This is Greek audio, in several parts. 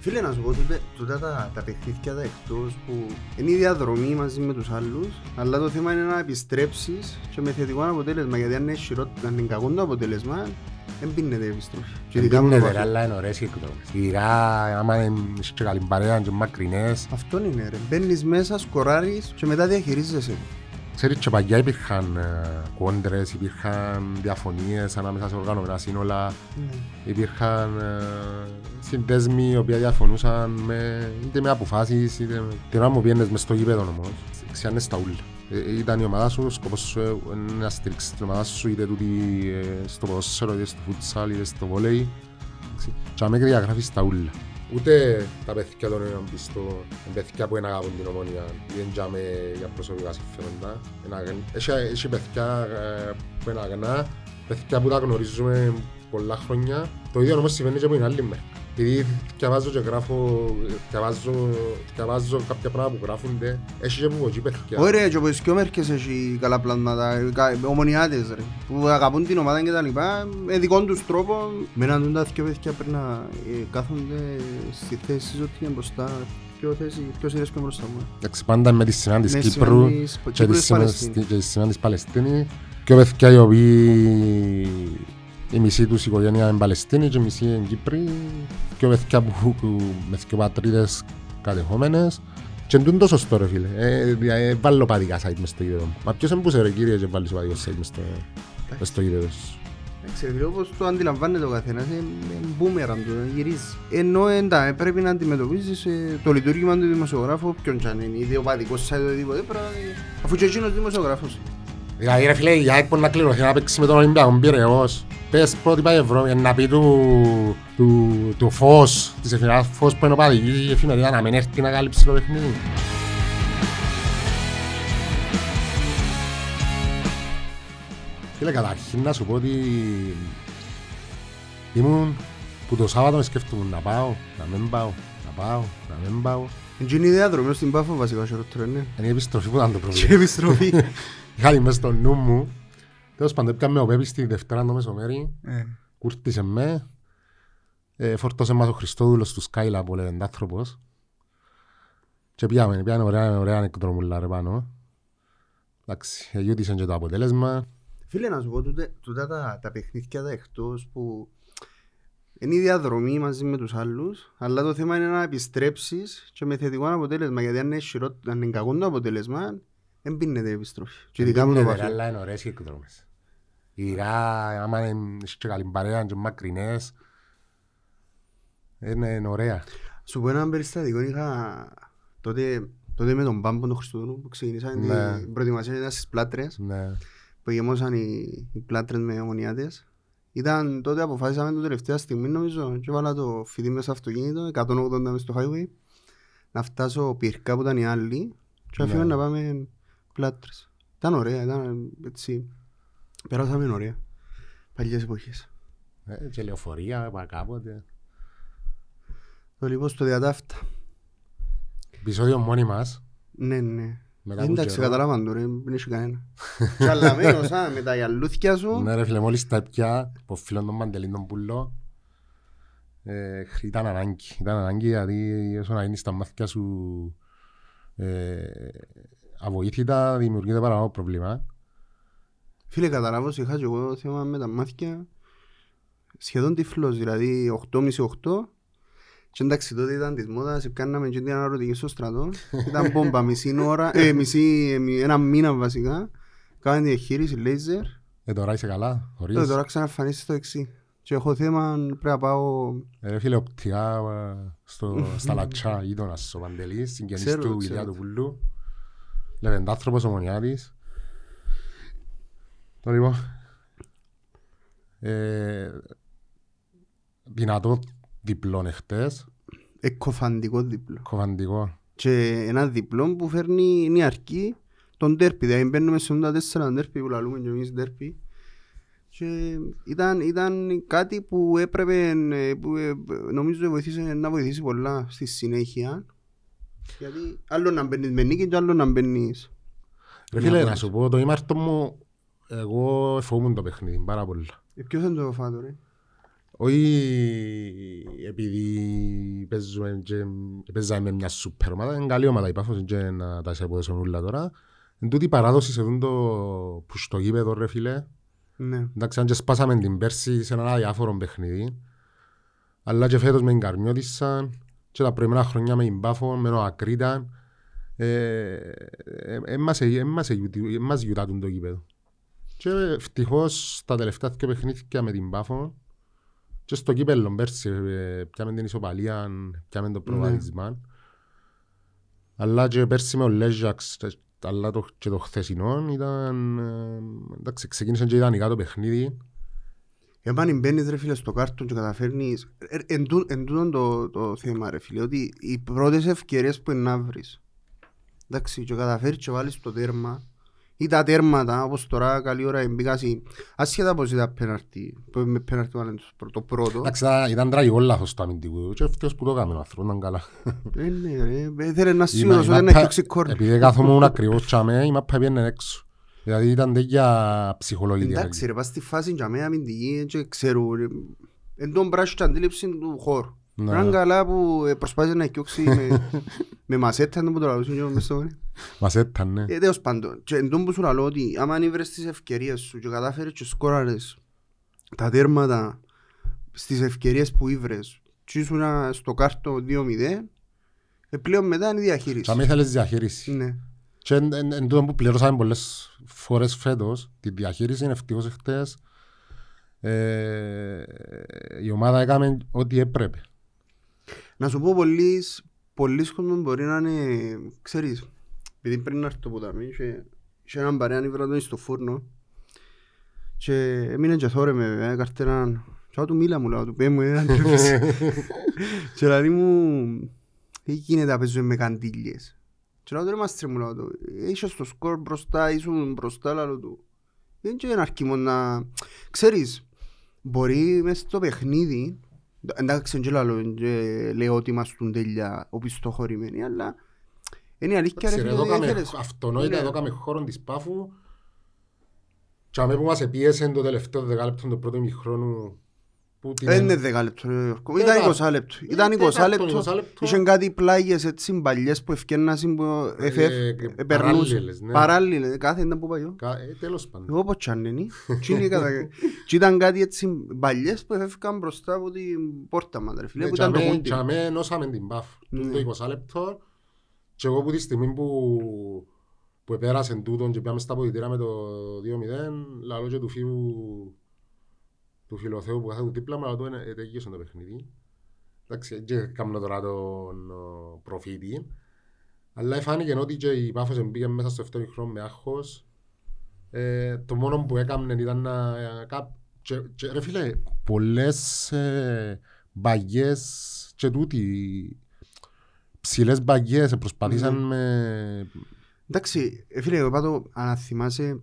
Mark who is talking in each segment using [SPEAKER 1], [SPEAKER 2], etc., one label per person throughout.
[SPEAKER 1] Φίλε, να σου πω, τούτε, τούτα τα, τα παιχνίδια τα εκτός που είναι η διαδρομή μαζί με τους άλλους, αλλά το θέμα είναι να επιστρέψεις και με θετικό αποτέλεσμα, γιατί αν είναι, χειρότερο, αν είναι κακό το αποτέλεσμα, δεν πίνεται επιστροφή. Και ειδικά με το
[SPEAKER 2] Εμπίνεται ρε,
[SPEAKER 1] βαθύ.
[SPEAKER 2] αλλά είναι ωραίες οι εκδρομές. Ειδικά άμα είναι και καλή παρέα και μακρινές.
[SPEAKER 1] Αυτό είναι ρε, μπαίνεις μέσα, σκοράρεις και μετά διαχειρίζεσαι.
[SPEAKER 2] Ξέρεις και παγιά υπήρχαν ε, κόντρες, υπήρχαν διαφωνίες ανάμεσα σε οργανωμένα σύνολα.
[SPEAKER 1] Ναι.
[SPEAKER 2] Υπήρχαν ε, συνδέσμοι οι οποίοι διαφωνούσαν με, είτε με αποφάσεις είτε με... Την ώρα μου πιένες μες στο γήπεδο όμως, ξιάνες τα ούλα. Ε, ήταν η ομάδα σου, ο σκοπός σου ε, είναι να στηρίξεις την ομάδα σου είτε τούτη ε, στο ποδόσφαιρο, είτε στο φούτσαλ, είτε στο βόλεϊ. Εντάξει. Και αμέσως διαγράφεις τα ούλα. Ούτε τα παιδιά των έναν πιστό, παιδιά που είναι αγαπούν την ομόνια, δεν τζάμε για προσωπικά συμφέροντα. Ένα αγν- Έχει, έχει παιδιά ε, που είναι αγνά, παιδιά που τα γνωρίζουμε πολλά χρόνια. Το ίδιο όμως συμβαίνει και από την άλλη μέρα. Επειδή διαβάζω και γράφω, διαβάζω, διαβάζω κάποια πράγματα που γράφονται, έχει και από εκεί παιδιά.
[SPEAKER 1] Ωραία, και όπως και ο Μέρκες έχει καλά πλάσματα, κα- ομονιάτες ρε, που αγαπούν την ομάδα και τα λοιπά, με δικών τους τρόπο. Με έναν τα δυο παιδιά πρέπει να ε, κάθονται στη θέση ότι είναι μπροστά, ποιο θέση, ποιος είναι πιο μπροστά μου.
[SPEAKER 2] Εντάξει, πάντα με τη συνάντηση
[SPEAKER 1] Με
[SPEAKER 2] Κύπρου
[SPEAKER 1] συνάντηση
[SPEAKER 2] και
[SPEAKER 1] Κύπρου
[SPEAKER 2] τη
[SPEAKER 1] και
[SPEAKER 2] συνάντηση
[SPEAKER 1] Παλαιστίνη.
[SPEAKER 2] και τη συνάντηση Παλαιστίνη. Και παιδιά οι οποίοι η μισή τους οικογένεια είναι Παλαιστίνη και η μισή είναι Κύπροι. Και παιδιά που, που με δύο πατρίδες κατεχόμενες. Και είναι το σωστό ρε φίλε. Ε, δια- ε, βάλω παδικά site μες στο γήπεδο μου. Μα ποιος εμπούσε ρε κύριε και βάλεις παδικό site μες στο, μες στο γήπεδο σου;
[SPEAKER 1] Εντάξει, όπως το αντιλαμβάνεται ο καθένας, είναι μπούμεραν του, γυρίζεις. Ενώ εντά, πρέπει να αντιμετωπίζεις ε, το λειτουργήμα του δημοσιογράφου, ποιον κι αν είναι, είτε ο παδικός site, οτιδήποτε, πρέπει να- αφού και εκείνος δημοσιογράφος.
[SPEAKER 2] Δηλαδή ρε φίλε, η ΑΕΚ μπορεί να κληρωθεί να παίξει με τον Ολυμπιακό Πειραιώς. Πες πρότυπα Ευρώπη, να πει του, του, του φως, της εφημερίδας φως που είναι ο παδικής η εφημερίδα να μην έρθει να καλύψει το παιχνίδι. Φίλε, καταρχήν να σου πω ότι ήμουν που το Σάββατο με σκέφτομαι να πάω, να μην πάω, να πάω, να μην πάω.
[SPEAKER 1] Είναι η διαδρομή στην Πάφο βασικά χειρότερο, ναι.
[SPEAKER 2] Είναι η επιστροφή που ήταν το
[SPEAKER 1] Και
[SPEAKER 2] πρόβλημα.
[SPEAKER 1] επιστροφή.
[SPEAKER 2] Είχα τη μες στο νου μου. Τέλος πάντων, έπιαμε ο Πέπης τη Δευτέρα το μεσομέρι,
[SPEAKER 1] Ε,
[SPEAKER 2] κούρτισε με, ε, φορτώσε μας ο Χριστόδουλος του Σκάιλα που λέγεται άνθρωπος και πιάμε, πιάνε ωραία, ωραία εκδρομούλα ρε πάνω. Εντάξει, εγιούτησε και το αποτέλεσμα.
[SPEAKER 1] Φίλε, να σου πω, τούτε- τούτα τα, τα παιχνίδια τα εκτός που είναι η διαδρομή μαζί με τους άλλους, αλλά το θέμα είναι να επιστρέψεις και με θετικό αποτέλεσμα, γιατί αν είναι, χειρό, αν είναι κακό το αποτέλεσμα, δεν πίνεται η επιστροφή. Και ειδικά με το
[SPEAKER 2] Είναι
[SPEAKER 1] βαθύ.
[SPEAKER 2] Αλλά είναι ωραίες οι εκδρόμες. Ειδικά άμα είναι και καλή παρέα και μακρινές, είναι είναι ωραία.
[SPEAKER 1] Σου πω ένα περιστατικό, είχα τότε, τότε με τον Πάμπο τον Χριστοδούλου που ξεκινήσαμε
[SPEAKER 2] Ναι.
[SPEAKER 1] την προετοιμασία ήταν στις πλάτρες
[SPEAKER 2] Ναι.
[SPEAKER 1] που γεμώσαν οι, οι πλάτρες με ομονιάτες. Ήταν τότε αποφάσισαμε το τελευταία στιγμή νομίζω και βάλα το φοιτή μέσα στο αυτοκίνητο 180 μες στο highway να φτάσω πυρκά που ήταν οι άλλοι και να
[SPEAKER 2] Ναι.
[SPEAKER 1] φύγω να πάμε πλάτρες. Ήταν ωραία, ήταν έτσι. Περάσαμε ωραία. Παλιές εποχές.
[SPEAKER 2] Ε, Και λεωφορεία, είπα κάποτε.
[SPEAKER 1] Το λοιπόν στο διατάφτα.
[SPEAKER 2] Επεισόδιο μόνοι μας.
[SPEAKER 1] Ναι, ναι.
[SPEAKER 2] Μετά από
[SPEAKER 1] Εντάξει,
[SPEAKER 2] καιρό.
[SPEAKER 1] καταλάβαν τώρα, δεν έχει κανένα. Τσαλαμένος, α, με τα γυαλούθια σου.
[SPEAKER 2] Ναι ρε φίλε, μόλις τα πια, από φίλον τον Μαντελίν τον Πουλό, ε, ήταν ανάγκη. Ήταν ανάγκη γιατί όσο να είναι στα μάθηκια σου ε, αβοήθητα, δημιουργείται παραπάνω πρόβλημα.
[SPEAKER 1] Φίλε, καταλάβω, είχα και εγώ θέμα με τα μάτια σχεδόν τυφλός, δηλαδή 8,5-8 και εντάξει τότε ήταν της μόδας, κάναμε και την αναρωτική στο στρατό ήταν πόμπα μισή ώρα, ε, μισή, ε, μη- ένα μήνα βασικά κάναμε την εγχείρηση λέιζερ
[SPEAKER 2] Ε, τώρα είσαι καλά,
[SPEAKER 1] και
[SPEAKER 2] χωρίς.
[SPEAKER 1] τώρα ξαναφανίσει στο εξή και έχω θέμα, πρέπει να πάω
[SPEAKER 2] Ε, ρε φίλε, οπτικά ε, στο, στα λατσά γείτονας ο Παντελής, συγγενής
[SPEAKER 1] Ξέρω,
[SPEAKER 2] του
[SPEAKER 1] ξέρω
[SPEAKER 2] Ηλιά του
[SPEAKER 1] το.
[SPEAKER 2] Πουλού. Λεβεντάνθρωπος ομονιάτης. Το λοιπόν, ε, δυνατό διπλόν εχθές,
[SPEAKER 1] εκκοφαντικό δίπλο
[SPEAKER 2] κοφαντικό.
[SPEAKER 1] και ένα διπλό που φέρνει είναι αρκεί τον τέρπι, δηλαδή μπαίνουμε σε 84 τέρπι που λαλούμε και εμείς τέρπι και ήταν, ήταν κάτι που έπρεπε, ε, που ε, νομίζω βοηθήσε, να βοηθήσει πολλά στη συνέχεια γιατί άλλο να μπαίνεις με νίκη και άλλο να μπαίνεις
[SPEAKER 2] Ρε
[SPEAKER 1] Μια
[SPEAKER 2] φίλε, να
[SPEAKER 1] απόδοση.
[SPEAKER 2] σου πω, το ήμαρτο μου, εγώ φοβούμουν το παιχνίδι πάρα πολλά.
[SPEAKER 1] Ε, Ποιος είναι το φάτο ρε
[SPEAKER 2] Όχι επειδή παίζουμε και παίζαμε μια σούπερ ομάδα, είναι καλή ομάδα η Πάφος και να τα σε αποδέσουν όλα τώρα. Εν τούτη η παράδοση σε το που στο γήπεδο ρε φίλε.
[SPEAKER 1] Ναι.
[SPEAKER 2] Εντάξει, αν και σπάσαμε την πέρση σε ένα διάφορο παιχνίδι. Αλλά και φέτος με την Καρμιώτισσα και τα προηγούμενα χρόνια με την Πάφο, με τον Ακρίτα. Εμάς γιουτάτουν το γήπεδο. Και ευτυχώς τα τελευταία δύο παιχνίδια με την Πάφο και στο κύπελλο πέρσι ε, πιάμε την ισοπαλία, πιάμε το προβάδισμα. Αλλά και πέρσι με ο Λέζαξ αλλά το, και το χθεσινό ήταν... ε, Εντάξει, ξεκίνησε και ιδανικά το παιχνίδι.
[SPEAKER 1] Εάν μπαίνεις ρε φίλε στο κάρτον και καταφέρνεις ε, εν, τού- εν τούτον το, το θέμα ρε φίλε ότι οι πρώτες ευκαιρίες που είναι να βρεις εντάξει και καταφέρεις και βάλεις το τέρμα ή τα τέρματα όπως τώρα καλή ώρα εμπίκαση ασχετά πως ήταν πέναρτη που με πέναρτη βάλουν το πρώτο- το πρώτο
[SPEAKER 2] Εντάξει, ήταν- ήταν τραγικό λάθος το αμυντικό και ευτυχώς που το έκαμε ο άνθρωπος, ήταν καλά.
[SPEAKER 1] Ε, ναι ρε ήθελε να
[SPEAKER 2] Η
[SPEAKER 1] σίγουρος
[SPEAKER 2] μα-
[SPEAKER 1] ότι
[SPEAKER 2] η
[SPEAKER 1] δεν
[SPEAKER 2] μάπα-
[SPEAKER 1] έχει ξεκόρνη
[SPEAKER 2] Επειδή κάθομουν ακριβώς τσάμε, η μάπα πήγαινε έξω. Δηλαδή ήταν τέτοια ψυχολογική.
[SPEAKER 1] εντάξει ρε πας στη φάση για μένα αμυντική και ξέρουν ρε, εν τον πράσινο και αντίληψη του χώρου
[SPEAKER 2] Ναι.
[SPEAKER 1] Ήταν καλά που ε, προσπάθησε να εκιώξει με, με μασέτα που το λαλούσουν και μες στο γόνι.
[SPEAKER 2] Μας ήταν, ναι.
[SPEAKER 1] Ε, τέλος πάντων, και εν τόν που σου λαλώ ότι άμα ανήβρες τις ευκαιρίες σου και κατάφερες και σκόραρες τα τέρματα στις ευκαιρίες που ήβρες και ήσουν στο κάρτο 2-0, ε, πλέον μετά είναι η διαχείριση.
[SPEAKER 2] Τσάμε ήθελες διαχείριση.
[SPEAKER 1] Ναι.
[SPEAKER 2] Και εν, εν, εν τούτο που πληρώσαμε πολλές φορές φέτος, τη διαχείριση είναι ευτυχώς εχθές. Ε, η ομάδα έκαμε ό,τι έπρεπε.
[SPEAKER 1] Να σου πω πολλοί, πολλοίς κόσμοι μπορεί να είναι, ξέρεις, επειδή πριν να έρθω από τα μη και είχε έναν παρέα ήβρα τον στο φούρνο και έμεινε και θόρε με βέβαια, καρτέραν και του μίλα μου λέω, του πέ μου έναν τρέφεις και δηλαδή μου, τι γίνεται να παίζουμε με καντήλιες και λέω τώρα είμαστε μου λέω του, είσαι στο σκορ μπροστά, ήσουν μπροστά λέω του δεν είναι αρκεί να, ξέρεις, μπορεί μες στο παιχνίδι εντάξει δεν λέω και λέω ότι είμαστε τέλεια οπισθοχωρημένοι αλλά είναι η αλήθεια ρε
[SPEAKER 2] Εντάξει,
[SPEAKER 1] φίλε
[SPEAKER 2] εδώ
[SPEAKER 1] δεν
[SPEAKER 2] κάμε
[SPEAKER 1] θέλεις.
[SPEAKER 2] αυτονόητα,
[SPEAKER 1] Ναι.
[SPEAKER 2] εδώ κάμε χώρο της Πάφου και αμέ που μας επίεσε το τελευταίο δεκάλεπτο του πρώτου ημιχρόνου που την-
[SPEAKER 1] Δεν είναι δέκα λεπτό ρε Γιώργο, ήταν
[SPEAKER 2] Δέκα.
[SPEAKER 1] 20 λεπτό Ήταν 20
[SPEAKER 2] δέκα,
[SPEAKER 1] λεπτό,
[SPEAKER 2] 20 λεπτό.
[SPEAKER 1] είχαν κάτι πλάγιες έτσι παλιές που ευκαιρνάσαν που FF
[SPEAKER 2] ε,
[SPEAKER 1] επερνούσαν
[SPEAKER 2] παράλληλες, ναι.
[SPEAKER 1] Παράλληλες, κάθε ήταν που πάει εγώ.
[SPEAKER 2] Κα- ε, Τέλος πάντων.
[SPEAKER 1] Εγώ πως τσάννενη Και είναι κατά- και ήταν κάτι έτσι παλιές που έφευκαν μπροστά από την πόρτα μας ρε φίλε
[SPEAKER 2] Ναι,
[SPEAKER 1] που ήταν το
[SPEAKER 2] τσάμε-
[SPEAKER 1] χούντι
[SPEAKER 2] τσάμε ενώσαμε την Πάφου.
[SPEAKER 1] Ναι.
[SPEAKER 2] Το 20 λεπτό και εγώ που τη στιγμή που που επέρασε τούτον και πήγαμε στα ποδητήρα με το 2-0 λαλό και του φίλου του φιλοθέου που κάθεται του δίπλα μου αλλά του είναι τελείωσε το παιχνίδι. Εντάξει και κάνω τώρα τον ο, προφήτη. Αλλά φάνηκε ότι και η Πάφος μπήκε μέσα στο 7 χρόνο με άγχος. Ε, το μόνο που έκαμε ήταν να κά- και, και, ρε φίλε πολλές ε, μπαγιές και τούτοι. Ψηλές μπαγιές προσπαθήσαν
[SPEAKER 1] Ναι.
[SPEAKER 2] με
[SPEAKER 1] Εντάξει, ε, φίλε, εγώ πάντω, αν θυμάσαι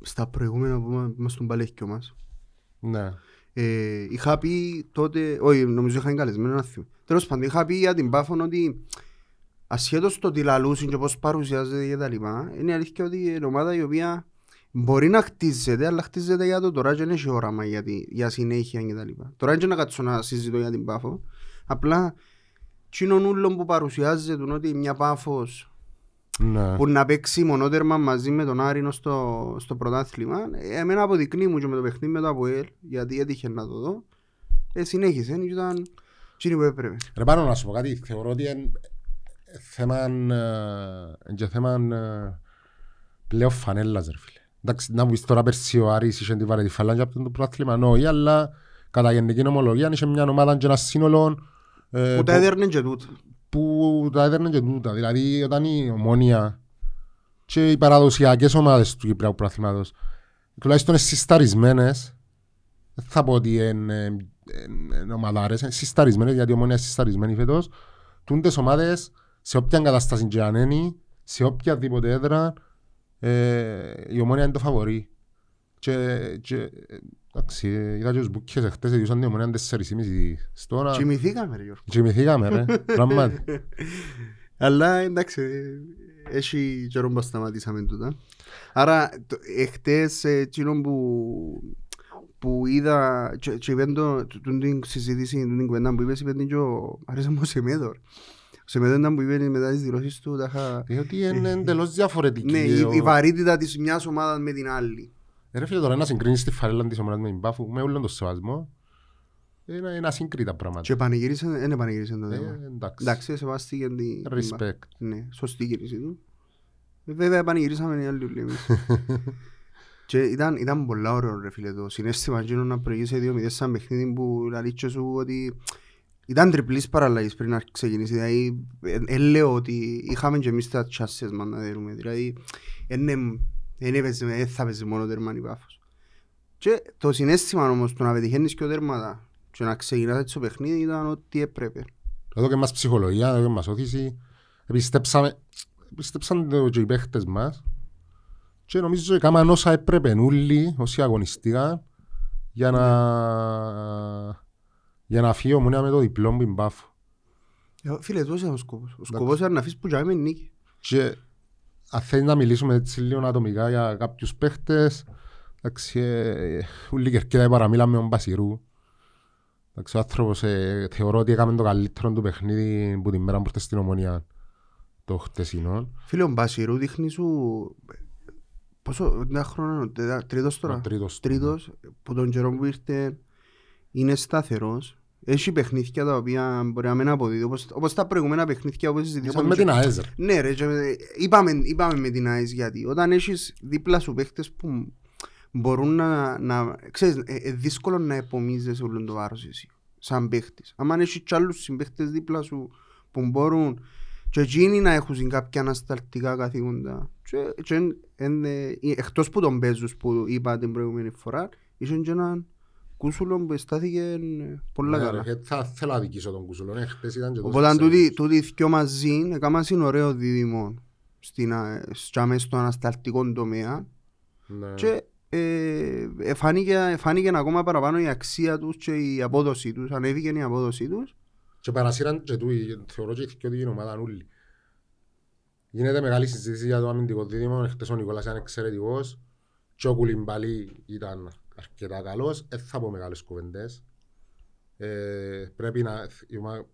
[SPEAKER 1] στα προηγούμενα που είμα- ήμασταν παλέχιο μας
[SPEAKER 2] ναι
[SPEAKER 1] ε, είχα πει τότε, όχι νομίζω είχα καλεσμένο να θυμώ. Τέλος πάντων, είχα πει για την Πάφον ότι ασχέτως το τι λαλούσουν και πώς παρουσιάζεται και τα λοιπά, είναι αλήθεια ότι είναι ομάδα η οποία μπορεί να χτίζεται, αλλά χτίζεται για το τώρα και δεν έχει όραμα για, τη, για συνέχεια και τα λοιπά. Τώρα δεν είναι να κάτσω να συζητώ για την Πάφο, απλά τσινόν ούλον που παρουσιάζεται ότι μια Πάφος
[SPEAKER 2] ναι
[SPEAKER 1] που να παίξει μονότερμα μαζί με τον Άρινο στο, στο πρωτάθλημα, ε, εμένα αποδεικνύει μου και με το παιχνίδι με το ΑΠΟΕΛ, γιατί έτυχε να το δω, ε, συνέχισε και ήταν τσίνη που έπρεπε.
[SPEAKER 2] Ρε πάνω να σου πω κάτι, θεωρώ ότι είναι θέμα, ε, και θέμα ε, πλέον φανέλας ρε φίλε. Εντάξει, να πεις τώρα πέρσι ο Άρης είχε τη βάρε τη φαλάνια από το πρωτάθλημα, όχι, αλλά κατά γενική νομολογία είχε μια ομάδα και ένα σύνολο ε,
[SPEAKER 1] Που τα έδερνε και τούτα.
[SPEAKER 2] Που τα έδερνε και τούτα. Δηλαδή όταν η ομόνια και οι παραδοσιακές ομάδες του Κυπριακού Πρωταθλήματος τουλάχιστον είναι συσταρισμένες δεν θα πω ότι είναι, είναι, είναι ομαδάρες, είναι συσταρισμένες γιατί η ομόνια είναι συσταρισμένη φέτος τούντες ομάδες σε όποια κατάσταση και αν είναι, σε οποιαδήποτε έδρα ε, η ομόνια είναι το φαβορή. Και, και εντάξει, είδα και τους μπουκιές εχθές, διούσαν την ομόνια 4,5 στόρα.
[SPEAKER 1] Κοιμηθήκαμε ρε Γιώργο.
[SPEAKER 2] Κοιμηθήκαμε ρε, πράγματι.
[SPEAKER 1] Αλλά εντάξει, ε, έχει καιρό που σταματήσαμε τούτα. Άρα, το- εχθές, ε, εκείνο που, που είδα και, και είπεν το, το- τούτη την συζήτηση, τούτη την κουβέντα που είπες, είπεν την και ο, άρεσε μου ο Σεμέδωρ. Ο Σεμέδωρ ήταν που είπε μετά τις δηλώσεις του, τα είχα...
[SPEAKER 2] Διότι είναι εντελώς διαφορετική.
[SPEAKER 1] Ναι, η,
[SPEAKER 2] Ο-
[SPEAKER 1] η βαρύτητα της μιας ομάδας με την άλλη.
[SPEAKER 2] Ε, Ρε φίλε, τώρα να συγκρίνεις τη φαρέλα της ομάδας με την Πάφου, με όλον τον σεβασμό, είναι ένα σύγκριτα πράγματα.
[SPEAKER 1] Και πανηγύρισε, δεν επανηγύρισε το
[SPEAKER 2] Ε,
[SPEAKER 1] θέμα.
[SPEAKER 2] εντάξει.
[SPEAKER 1] Εντάξει, σεβάστηκε την... την-
[SPEAKER 2] Respect.
[SPEAKER 1] Ναι, σωστή κίνηση του. Ε, Βέβαια πανηγυρίσαμε οι άλλοι όλοι εμείς. Και ήταν, ήταν πολλά ωραίο ρε φίλε το συνέστημα εκείνο να προηγήσει 2-0 σαν παιχνίδι που λαλείς και σου ότι ήταν τριπλής παραλλαγής πριν να ξεκινήσει. Δηλαδή, ε, ε, λέω ότι είχαμε και εμείς τα τσάσες μας να δέρουμε. Δηλαδή, δεν έπαιζε, δεν θα παίζει μόνο τέρμα η Πάφος. Και το συνέστημα όμως του να πετυχαίνεις και ο τέρματα και να ξεκινάς έτσι το παιχνίδι ήταν ότι έπρεπε.
[SPEAKER 2] Εδώ και μας ψυχολογία, εδώ και μας όθηση. Επιστέψαμε, επιστέψαν το και οι παίχτες μας και νομίζω έκαναν όσα έπρεπε όλοι όσοι αγωνιστήκαν για να, για να φύγει η ομονία με το διπλό που μπάφω.
[SPEAKER 1] Ε, Φίλε, τόσο είναι ο σκοπός. Ο σκοπός είναι να αφήσεις που με νίκη.
[SPEAKER 2] Και αν θέλεις να μιλήσουμε έτσι λίγο ατομικά για κάποιους παίχτες, εντάξει, ε, ούλη κερκίδα παραμίλαμε με τον Μπασιρού. Εντάξει, ο άνθρωπος ε, θεωρώ ότι έκαμε το καλύτερο του παιχνίδι που την μέρα που ήρθε στην ομονία το χτεσινό.
[SPEAKER 1] Φίλε, ο Μπασιρού δείχνει σου... Πόσο, ένα χρόνο είναι, ο τετά- τρίτος τώρα.
[SPEAKER 2] Ο τρίτος.
[SPEAKER 1] Τρίτος, που τον καιρό που ήρθε είναι σταθερός. Έχει παιχνίδια τα οποία μπορεί να μην αποδίδει, όπως, όπως τα προηγούμενα παιχνίδια όπως
[SPEAKER 2] Όπως
[SPEAKER 1] συζητήσαμε.
[SPEAKER 2] με
[SPEAKER 1] και-
[SPEAKER 2] την ΑΕΖ. ρε.
[SPEAKER 1] Ναι ρε, και με- είπαμε, είπαμε με την ΑΕΣ γιατί όταν έχεις δίπλα σου παίχτες που μπορούν να, να ξέρεις, ε, ε, δύσκολο να επομίζεσαι όλο το βάρος εσύ, σαν παίχτης. Αν έχεις κι άλλους συμπαίχτες δίπλα σου που μπορούν και εκείνοι να έχουν κάποια ανασταλτικά καθήκοντα και, και, εν- εν, ε, εκτός που τον παίζους που είπα την προηγούμενη φορά, είχε και έναν κούσουλο που στάθηκε ε, πολλά
[SPEAKER 2] Ναι,
[SPEAKER 1] καλά.
[SPEAKER 2] ρε, Θα θέλω να δικήσω τον Κουσουλό. Ναι, χτες ήταν και τόσο
[SPEAKER 1] Οπότε αν τούτοι,
[SPEAKER 2] εξαιρετικός.
[SPEAKER 1] τούτοι δυο μαζί έκαναν είναι ωραίο δίδυμο στην, α- στο αμέσως στο ανασταλτικό τομέα
[SPEAKER 2] Ναι.
[SPEAKER 1] και ε, εφάνηκε, εφάνηκε ακόμα παραπάνω η αξία τους και η απόδοση τους, ανέβηκε η απόδοση τους.
[SPEAKER 2] Και παρασύραν και τούτοι, θεωρώ και και ότι είναι ομάδα νουλή. Γίνεται μεγάλη συζήτηση για το αμυντικό δίδυμο. Χτες ο Νικόλας ήταν εξαιρετικός. Και ο Κουλιμπαλή ήταν αρκετά καλός. Δεν θα πω μεγάλες κουβεντές. Ε, πρέπει να... η ομα-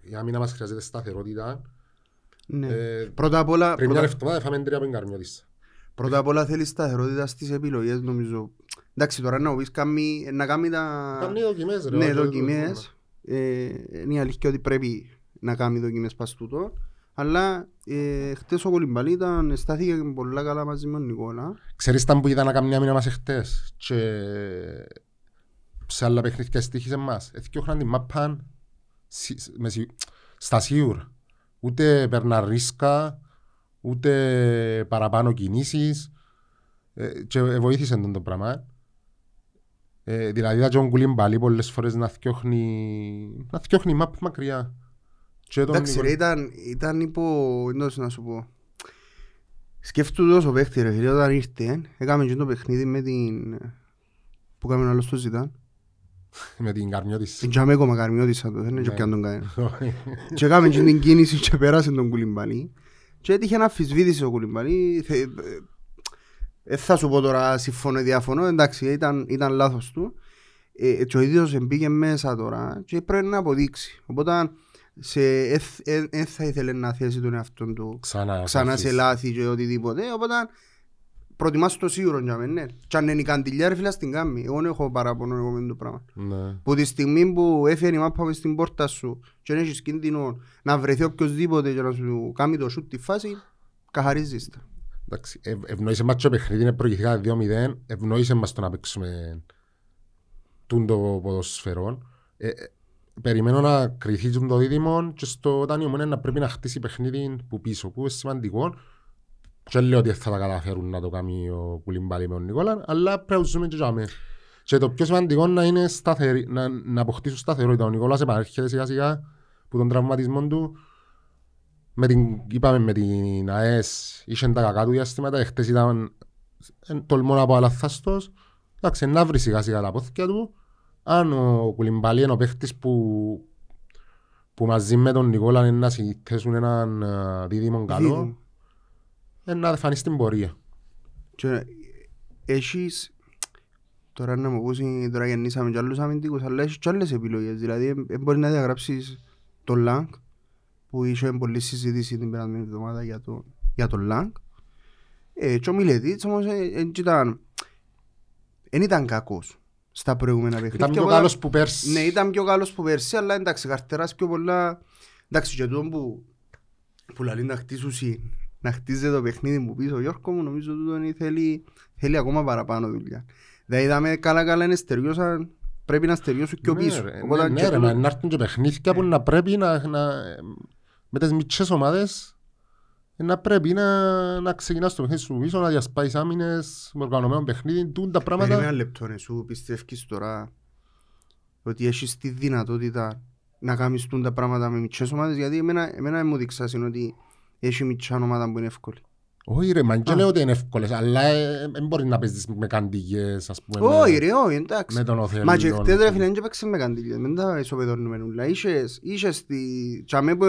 [SPEAKER 2] Η άμυνα μας χρειάζεται σταθερότητα.
[SPEAKER 1] Ναι.
[SPEAKER 2] Ε,
[SPEAKER 1] πρώτα, απ όλα,
[SPEAKER 2] πριν μια
[SPEAKER 1] πρώτα,
[SPEAKER 2] εβδομάδα φάμε τρία από την Καρμιώτισσα.
[SPEAKER 1] πρώτα απ' όλα θέλεις σταθερότητα στις επιλογές νομίζω. Εντάξει τώρα να μου πεις κάνει, να κάνει τα...
[SPEAKER 2] Κάνει δοκιμές ρε.
[SPEAKER 1] Ναι,
[SPEAKER 2] όχι,
[SPEAKER 1] δοκιμές. Ε, είναι η αλήθεια ότι πρέπει να κάνει δοκιμές πας τούτο. Αλλά ε, χτες ο Κολυμπαλή ήταν, στάθηκε πολλά καλά μαζί με τον Νικόλα.
[SPEAKER 2] Ξέρεις τα που είδα να κάνει μια μήνα μας εχθές και σε άλλα παιχνίδια στήχησε εμάς. Εθιώχναν την μάπαν σι- με σι- στα σίγουρα. Ούτε περνά ρίσκα, ούτε παραπάνω κινήσεις ε, και βοήθησε τον το πράγμα. Ε, δηλαδή είδα και τον Κουλιμπαλή πολλές φορές να θιώχνει, να θιώχνει μάπ μακριά. Και τον
[SPEAKER 1] Εντάξει ρε,
[SPEAKER 2] Νικόλα-
[SPEAKER 1] ήταν, ήταν υπό, εντός να σου πω. Σκέφτου τόσο παίχτη ρε φίλε, όταν ήρθε, έκαμε και το παιχνίδι με την... που έκαμε άλλος στο ζητάν.
[SPEAKER 2] με την Καρμιώτης.
[SPEAKER 1] Την τζάμε ακόμα καρμιώτησα το, δεν είναι και
[SPEAKER 2] Ναι.
[SPEAKER 1] πιάν τον κανένα. και έκαμε και την κίνηση και πέρασε τον Κουλιμπαλή. Και έτυχε να αφισβήτησε ο Κουλιμπαλή. Θε- ε, Δεν θα σου πω τώρα συμφωνώ ή διαφωνώ, εντάξει ήταν, ήταν λάθος του. Ε, και ο ίδιος μπήκε μέσα τώρα και πρέπει να αποδείξει. Οπότε σε, δεν θα ήθελε να θέσει τον εαυτό του
[SPEAKER 2] Ξανά,
[SPEAKER 1] ξανά σε
[SPEAKER 2] αφήσεις.
[SPEAKER 1] λάθη και οτιδήποτε. Οπότε προτιμάς το σίγουρο για μένα. Ναι. Και αν είναι η καντιλιά ρε φίλα στην κάμη. Εγώ δεν έχω παράπονο εγώ με το πράγμα.
[SPEAKER 2] Ναι.
[SPEAKER 1] Που τη στιγμή που έφερε η μάπα μες στην πόρτα σου και δεν έχεις κίνδυνο να βρεθεί οποιοσδήποτε και να σου κάνει το σούτ τη φάση, καθαρίζεις τα.
[SPEAKER 2] Εντάξει, ευ, ευνόησε μας το παιχνίδι, είναι προηγηθήκα 2-0, ευνόησε μας το να παίξουμε τούν το ποδοσφαιρό. Ε, ε, περιμένω να κρυθεί τούν το δίδυμο και στο όταν η ομόνια να πρέπει να χτίσει παιχνίδι που πίσω, που είναι σημαντικό. Και λέω ότι θα τα καταφέρουν να το κάνει ο Κουλιμπάλη με τον Νικόλα, αλλά πρέπει να ζούμε και τζάμε. Και το πιο σημαντικό να είναι σταθερή, να, να αποκτήσουν σταθερότητα. Ο Νικόλας επανέρχεται σιγά σιγά που τον τραυματισμό του με την, είπαμε με την ΑΕΣ είχε τα κακά του διαστήματα, εχθές ήταν εν, τολμώ να πω αλαθάστος εντάξει να βρει σιγά σιγά τα πόθηκια του αν ο Κουλιμπαλή είναι ο παίχτης που, που μαζί με τον Νικόλα είναι να συνθέσουν έναν α, δίδυμο καλό
[SPEAKER 1] Δίδυμο.
[SPEAKER 2] είναι να φανεί στην πορεία
[SPEAKER 1] Και έχεις, Τώρα να μου πούσει, τώρα γεννήσαμε κι άλλους αμυντικούς, αλλά έχεις κι άλλες επιλογές. Δηλαδή, δεν μπορείς να διαγράψεις τον Λάγκ, που είχε πολλή συζήτηση την περασμένη εβδομάδα για τον για το Λάγκ. Ε, και ο Μιλετίτς όμως ε, ήταν, δεν ήταν κακός στα προηγούμενα παιχνίδια.
[SPEAKER 2] Ήταν πιο καλός που πέρσι.
[SPEAKER 1] Ναι, ήταν πιο καλός που πέρσι, αλλά εντάξει, καρτεράς πιο πολλά. Εντάξει, και τούτο που, που λαλεί να χτίσουν να χτίζει το παιχνίδι μου πίσω, ο Γιώργο μου νομίζω ότι θέλει, θέλει ακόμα παραπάνω δουλειά. Δηλαδή είδαμε καλά καλά είναι στεριώσαν, πρέπει να στεριώσουν πιο
[SPEAKER 2] Ναι,
[SPEAKER 1] πίσω.
[SPEAKER 2] ρε,
[SPEAKER 1] Οπότε
[SPEAKER 2] ναι,
[SPEAKER 1] και
[SPEAKER 2] ναι, ρε,
[SPEAKER 1] τούτο-
[SPEAKER 2] μα να έρθουν και παιχνίδια που να πρέπει να, να, με τις μικρές ομάδες να πρέπει να, να ξεκινάς το παιχνίδι σου πίσω, να διασπάεις άμυνες με οργανωμένο παιχνίδι, τούν τα
[SPEAKER 1] Περίμενε
[SPEAKER 2] πράγματα.
[SPEAKER 1] ένα λεπτό, ναι, σου πιστεύεις τώρα ότι έχεις τη δυνατότητα να κάνεις τούν τα πράγματα με μικρές ομάδες, γιατί εμένα, εμένα μου δείξας είναι ότι έχει μικρά ομάδα που είναι εύκολη.
[SPEAKER 2] Όχι ρε, μα δεν
[SPEAKER 1] Α.
[SPEAKER 2] λέω ότι είναι εύκολες, αλλά ε, δεν μπορείς να παίζεις με καντιγές, ας πούμε,
[SPEAKER 1] Όχι
[SPEAKER 2] με,
[SPEAKER 1] ρε, όχι, εντάξει.
[SPEAKER 2] με τον Οθέλο.
[SPEAKER 1] Μα και χτες ρε φίλε, δεν έπαιξε με καντήλια, δεν τα ισοπεδώνουμε ούλα. Είχες, είχες τη... Τσαμέ που,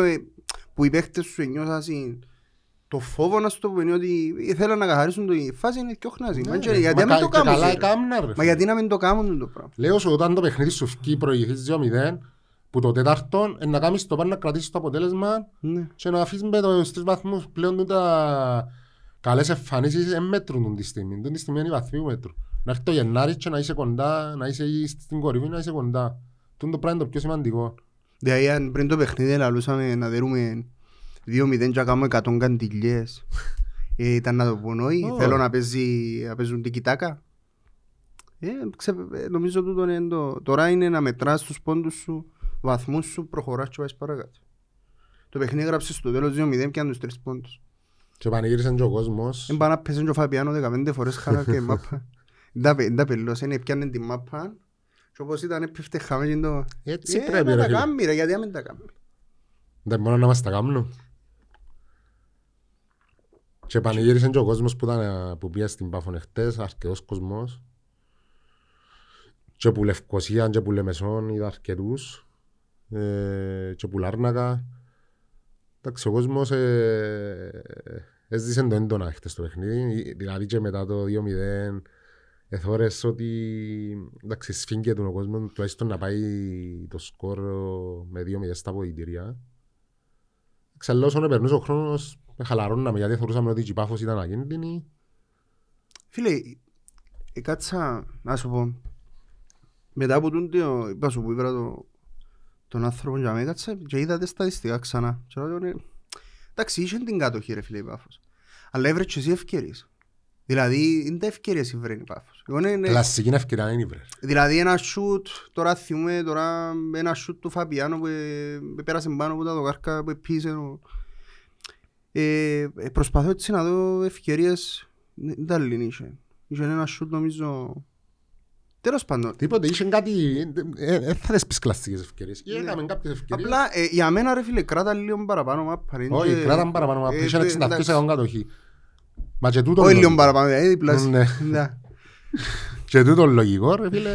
[SPEAKER 1] που οι παίχτες σου νιώσασαν το φόβο να σου το πούμε ότι θέλουν να καθαρίσουν τη φάση είναι πιο χνάζι. Μα και- Γιατί να μην το κάνουν.
[SPEAKER 2] Καλά
[SPEAKER 1] ρε.
[SPEAKER 2] έκαμνα ρε.
[SPEAKER 1] Μα
[SPEAKER 2] φίλε.
[SPEAKER 1] γιατί να μην το κάνουν το πράγμα.
[SPEAKER 2] Λέω σου όταν το παιχνίδι σου φκεί προηγηθείς 2-0, που το τέταρτο ε, να κάνεις το πάνω να κρατήσεις το αποτέλεσμα
[SPEAKER 1] Ναι.
[SPEAKER 2] και να αφήσεις με τους τρεις βαθμούς πλέον τούτα καλές εμφανίσεις δεν μέτρουν τη στιγμή. Τούτη στιγμή είναι οι βαθμοί που μέτρουν. Να έρθει το Γενάρη και να είσαι κοντά, να είσαι στην κορυφή, να είσαι κοντά. Τούτο το πράγμα είναι το πιο σημαντικό.
[SPEAKER 1] Δηλαδή αν πριν το παιχνίδι λαλούσαμε να δέρουμε 2-0 και να κάνουμε 100 καντιλιές. Ε, ήταν να το πούν όχι,
[SPEAKER 2] Ω.
[SPEAKER 1] θέλω να, παίζει, να παίζουν τικιτάκα. Ε, ξε, ε, νομίζω τούτο είναι το, τώρα είναι να μετράς τους πόντους σου, βαθμούς σου, προχωράς και πάει παρακάτω. Το παιχνίδι έγραψες στο τέλος 2-0 και αν τους τρεις πόντους.
[SPEAKER 2] Και πανηγύρισαν και ο κόσμος.
[SPEAKER 1] Δεν πάει να πέσει και ο Φαπιάνο 15 φορές χαρά και μάπα. Δεν τα πελώσε, είναι πιάνε την μάπα και όπως ήταν έπεφτε χάμε και το...
[SPEAKER 2] Έτσι
[SPEAKER 1] Ε,
[SPEAKER 2] πρέπει
[SPEAKER 1] να
[SPEAKER 2] ρε
[SPEAKER 1] τα
[SPEAKER 2] φίλε.
[SPEAKER 1] κάνει ρε, γιατί να μην τα κάνει.
[SPEAKER 2] Δεν μόνο να μας τα κάνουν. Και πανηγύρισαν και ο κόσμος που, ήταν, ε, που πήγε στην Πάφον εχθές, αρκετός κόσμος. Και που Λευκοσία και που Λεμεσόν είδα αρκετούς. Ε, και που Λάρνακα. Εντάξει, ο κόσμος ε, έζησε το έντονα χτες το παιχνίδι. Δηλαδή και μετά το 2-0 εθώρες ότι εντάξει, σφίγγεται τον ο κόσμος τουλάχιστον να πάει το σκορ με 2-0 στα αποδητήρια. Ξαλώ όσο περνούσε ο χρόνος με χαλαρώναμε γιατί θεωρούσαμε ότι η Πάφος ήταν ακίνδυνη.
[SPEAKER 1] Φίλε, ε, κάτσα να σου πω. Μετά από τούτο, είπα σου που είπα το, τον άνθρωπο για μένα, κάτσα και είδα τα στατιστικά ξανά. Και λέω, ναι, Εντάξει, είχε την κατοχή ρε φίλε η Πάφος. Αλλά έβρε και εσύ ευκαιρίες. Δηλαδή, είναι τα ευκαιρίες που βραίνει η Πάφος. Εγώ είναι- είναι-
[SPEAKER 2] Κλασική ευκαιρία είναι η βρες.
[SPEAKER 1] Δηλαδή ένα σούτ, τώρα θυμούμε τώρα ένα σούτ του Φαπιάνο που ε, πέρασε πάνω από τα δοκάρκα που επίσε. Ο- Ε, ε, προσπαθώ έτσι να δω ευκαιρίες, δεν τα λύνει είχε. Είχε ένα σούτ νομίζω... Τέλος πάντων.
[SPEAKER 2] Τίποτε, είχε κάτι, δεν θα δες πεις κλασικές ευκαιρίες. Ή
[SPEAKER 1] Ναι.
[SPEAKER 2] έκαμε κάποιες ευκαιρίες.
[SPEAKER 1] Απλά ε, για μένα ρε φίλε κράτα λίγο παραπάνω μάπα. ρε,
[SPEAKER 2] Όχι,
[SPEAKER 1] και-
[SPEAKER 2] κράταν παραπάνω, μα
[SPEAKER 1] ε,
[SPEAKER 2] είχε
[SPEAKER 1] ε,
[SPEAKER 2] 62
[SPEAKER 1] εντάξει.
[SPEAKER 2] σεκόν κατοχή. Μα και τούτο
[SPEAKER 1] Όχι λίγο
[SPEAKER 2] λογικό.
[SPEAKER 1] παραπάνω, ε, διπλάσιο.
[SPEAKER 2] Ναι.
[SPEAKER 1] Ναι.
[SPEAKER 2] Και τούτο λογικό, ρε φίλε,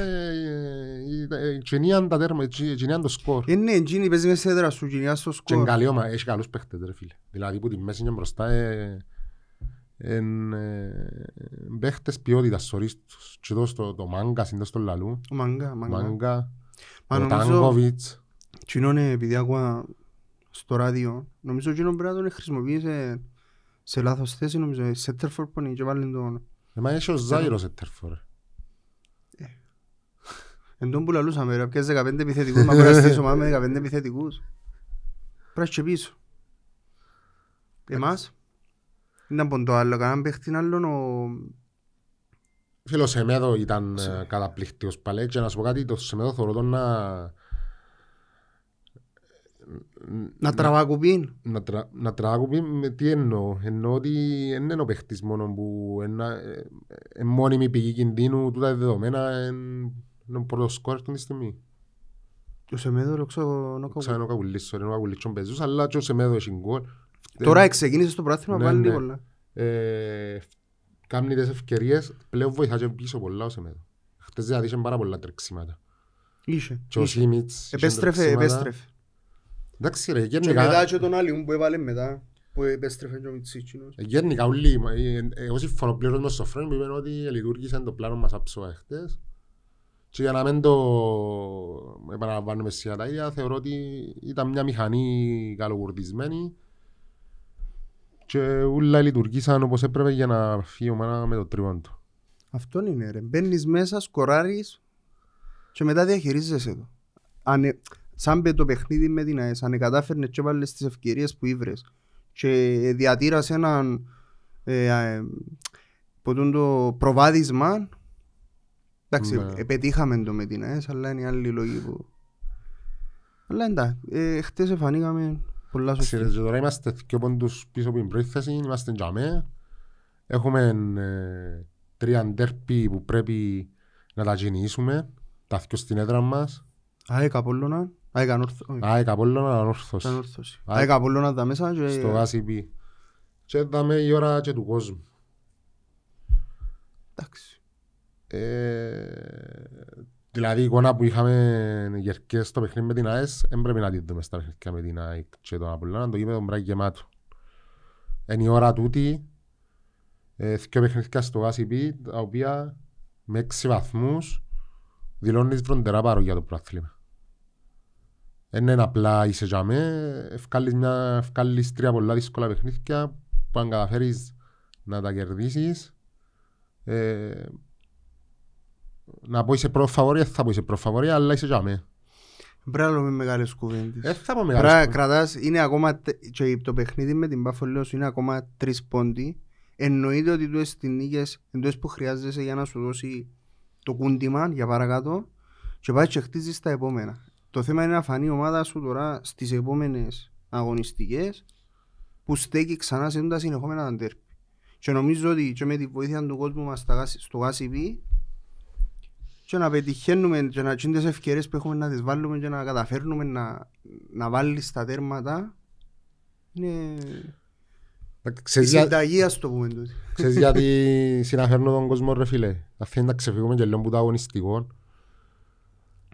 [SPEAKER 2] ε, ε, κινίαν τα τέρμα, τσι- κινίαν το σκορ.
[SPEAKER 1] Ε, ναι, εκείνη παίζει μέσα έδρα σου, κοινιά στο
[SPEAKER 2] Και
[SPEAKER 1] σκορ.
[SPEAKER 2] είναι καλή ομάδα, έχει καλούς παίχτες ρε φίλε. Δηλαδή που τη μέση και μπροστά ε, εν, ε, παίχτες ποιότητας, σωρίς τους. Και εδώ στο το Μάγκα, συντός στο Λαλού.
[SPEAKER 1] Ο Μάγκα, Μάγκα.
[SPEAKER 2] Μάγκα,
[SPEAKER 1] Μα
[SPEAKER 2] ο
[SPEAKER 1] νομίζω-
[SPEAKER 2] Τάγκοβιτς.
[SPEAKER 1] Κοινό είναι επειδή άκουα στο ράδιο, νομίζω εκείνο πρέπει να τον χρησιμοποίησε σε λάθος θέση, νομίζω, σε Τερφόρ που είναι και βάλει τον...
[SPEAKER 2] Ε, Μα έχει ο Ζάιρος ετέρφο ρε.
[SPEAKER 1] Εν τον που λαλούσαμε, ρε, πιες 15 επιθετικούς, μα πρέπει να στήσεις ομάδα με 15 επιθετικούς. Πρέπει και πίσω. Εμάς, ήταν πον το άλλο, κανέναν παίχτην άλλον ο...
[SPEAKER 2] Φίλο Σεμέδο ήταν ε, καταπληκτικός παλέ και να σου πω κάτι, το Σεμέδο θεωρώ τον να,
[SPEAKER 1] να τραβακουπίν.
[SPEAKER 2] να, τρα, να τραγουδεί με τι εννοώ. Εννοώ ότι δεν είναι ο παίχτης μόνο που είναι ε, μόνιμη πηγή κινδύνου, τούτα δεδομένα είναι ο πρώτος σκόρ αυτή τη στιγμή.
[SPEAKER 1] Ο Σεμέδο, ρε, ξέρω, να
[SPEAKER 2] Ξέρω είναι ο Κακουλής, είναι ο Κακουλής ο Μπεζούς, αλλά και ο Σεμέδο έχει γκολ.
[SPEAKER 1] Τώρα ξεκίνησε στο πράθυμα,
[SPEAKER 2] Ναι,
[SPEAKER 1] βάλει
[SPEAKER 2] ναι.
[SPEAKER 1] πολλά.
[SPEAKER 2] Ε, Κάμνει τις ευκαιρίες, πλέον βοηθά και πίσω πολλά ο Σεμέδο. Χτες δηλαδή είχε πάρα πολλά τρεξίματα.
[SPEAKER 1] Είχε.
[SPEAKER 2] Και ο
[SPEAKER 1] είχε.
[SPEAKER 2] Σίμιτς είχε
[SPEAKER 1] Επέστρεφε,
[SPEAKER 2] τρεξίματα.
[SPEAKER 1] επέστρεφε.
[SPEAKER 2] Εντάξει ρε,
[SPEAKER 1] Και μετά
[SPEAKER 2] γενικά,
[SPEAKER 1] και τον άλλον που έβαλε μετά, που επέστρεφε και ο Μιτσίτσινος.
[SPEAKER 2] γενικά όλοι, ε, εγώ συμφωνώ πλήρως με στο φρένο που είπαν ότι λειτουργήσε το πλάνο μας άψογα χτες. Και για να μην το επαναλαμβάνουμε σιγά τα ίδια, θεωρώ ότι ήταν μια μηχανή καλοκουρδισμένη και όλα λειτουργήσαν όπως έπρεπε για να φύγει ο ομάδα με το τρίποντο.
[SPEAKER 1] Αυτό είναι ρε. Μπαίνεις μέσα, σκοράρεις και μετά διαχειρίζεσαι το. Αν, ε- σαν πε το παιχνίδι με την ΑΕΣ, αν κατάφερνες και βάλες τις ευκαιρίες που ήβρες και διατήρας έναν ε, ε, ποτούν το προβάδισμα εντάξει,
[SPEAKER 2] Ναι.
[SPEAKER 1] ε, πετύχαμε το με την ΑΕΣ αλλά είναι οι άλλοι λόγοι που αλλά εντάξει, ε, χτες εφανήκαμε πολλά σωστή
[SPEAKER 2] Ξέρετε, και τώρα είμαστε δύο πόντους πίσω από την πρώτη θέση, είμαστε τζαμέ. Έχουμε ε, τρία ντέρπι που πρέπει να τα κινήσουμε, τα δυο στην έδρα μας.
[SPEAKER 1] ΑΕΚ Απόλλωνα, ΑΕΚ Ανόρθω- όχι,
[SPEAKER 2] ΑΕΚ Απόλλωνα, Ανόρθωση.
[SPEAKER 1] Ανόρθωση.
[SPEAKER 2] ΑΕΚ.
[SPEAKER 1] ΑΕΚ Απόλλωνα τα μέσα και
[SPEAKER 2] Στο ΓΑΣΥΠ. Και δάμε η ώρα και του κόσμου.
[SPEAKER 1] εντάξει.
[SPEAKER 2] Ε, δηλαδή η εικόνα που είχαμε γερκές στο παιχνίδι με την ΑΕΣ δεν πρέπει να τη δούμε στα παιχνίδια με την ΑΕΚ και τον Απόλλωνα, το γήπεδο μπράκι γεμάτο. Είναι η ώρα τούτη, ε, δύο παιχνίδια στο ΓΑΣΥΠ, τα οποία με έξι βαθμούς δηλώνεις βροντερά πάρο για το πρωτάθλημα. Δεν είναι απλά είσαι για με, ευκάλλεις, μια, ευκάλλεις τρία πολλά δύσκολα παιχνίδια που αν καταφέρεις να τα κερδίσεις ε, να πω είσαι προφαβορή, δεν θα πω είσαι προφαβορή, αλλά είσαι για με.
[SPEAKER 1] Πρέπει να λέμε μεγάλες κουβέντες.
[SPEAKER 2] Δεν θα πω
[SPEAKER 1] Πρέπει να
[SPEAKER 2] μεγάλες
[SPEAKER 1] κρατάς, είναι ακόμα, τε- και το παιχνίδι με την Πάφο λέω σου είναι ακόμα τρεις πόντι. Εννοείται ότι του στην νίκες είναι τούτες που χρειάζεσαι για να σου δώσει το κούντιμα για παρακάτω και πάει και χτίζεις τα επόμενα. Το θέμα είναι να φανεί η ομάδα σου τώρα στις επόμενες αγωνιστικές που στέκει ξανά σε τα συνεχόμενα τα ντέρπι. Και νομίζω ότι και με τη βοήθεια του κόσμου μας στα γάσι- στο GASIP και να πετυχαίνουμε και να τσίντες ευκαιρίες που έχουμε να τις βάλουμε και να καταφέρνουμε να, να βάλεις τα τέρματα είναι η
[SPEAKER 2] Ξέρεις για-
[SPEAKER 1] συνταγής ας το πούμε τούτη.
[SPEAKER 2] Ξέρεις γιατί συναφέρνω τον κόσμο ρε φίλε; Θα θέλει να ξεφύγουμε και λίγο που το αγωνιστικό.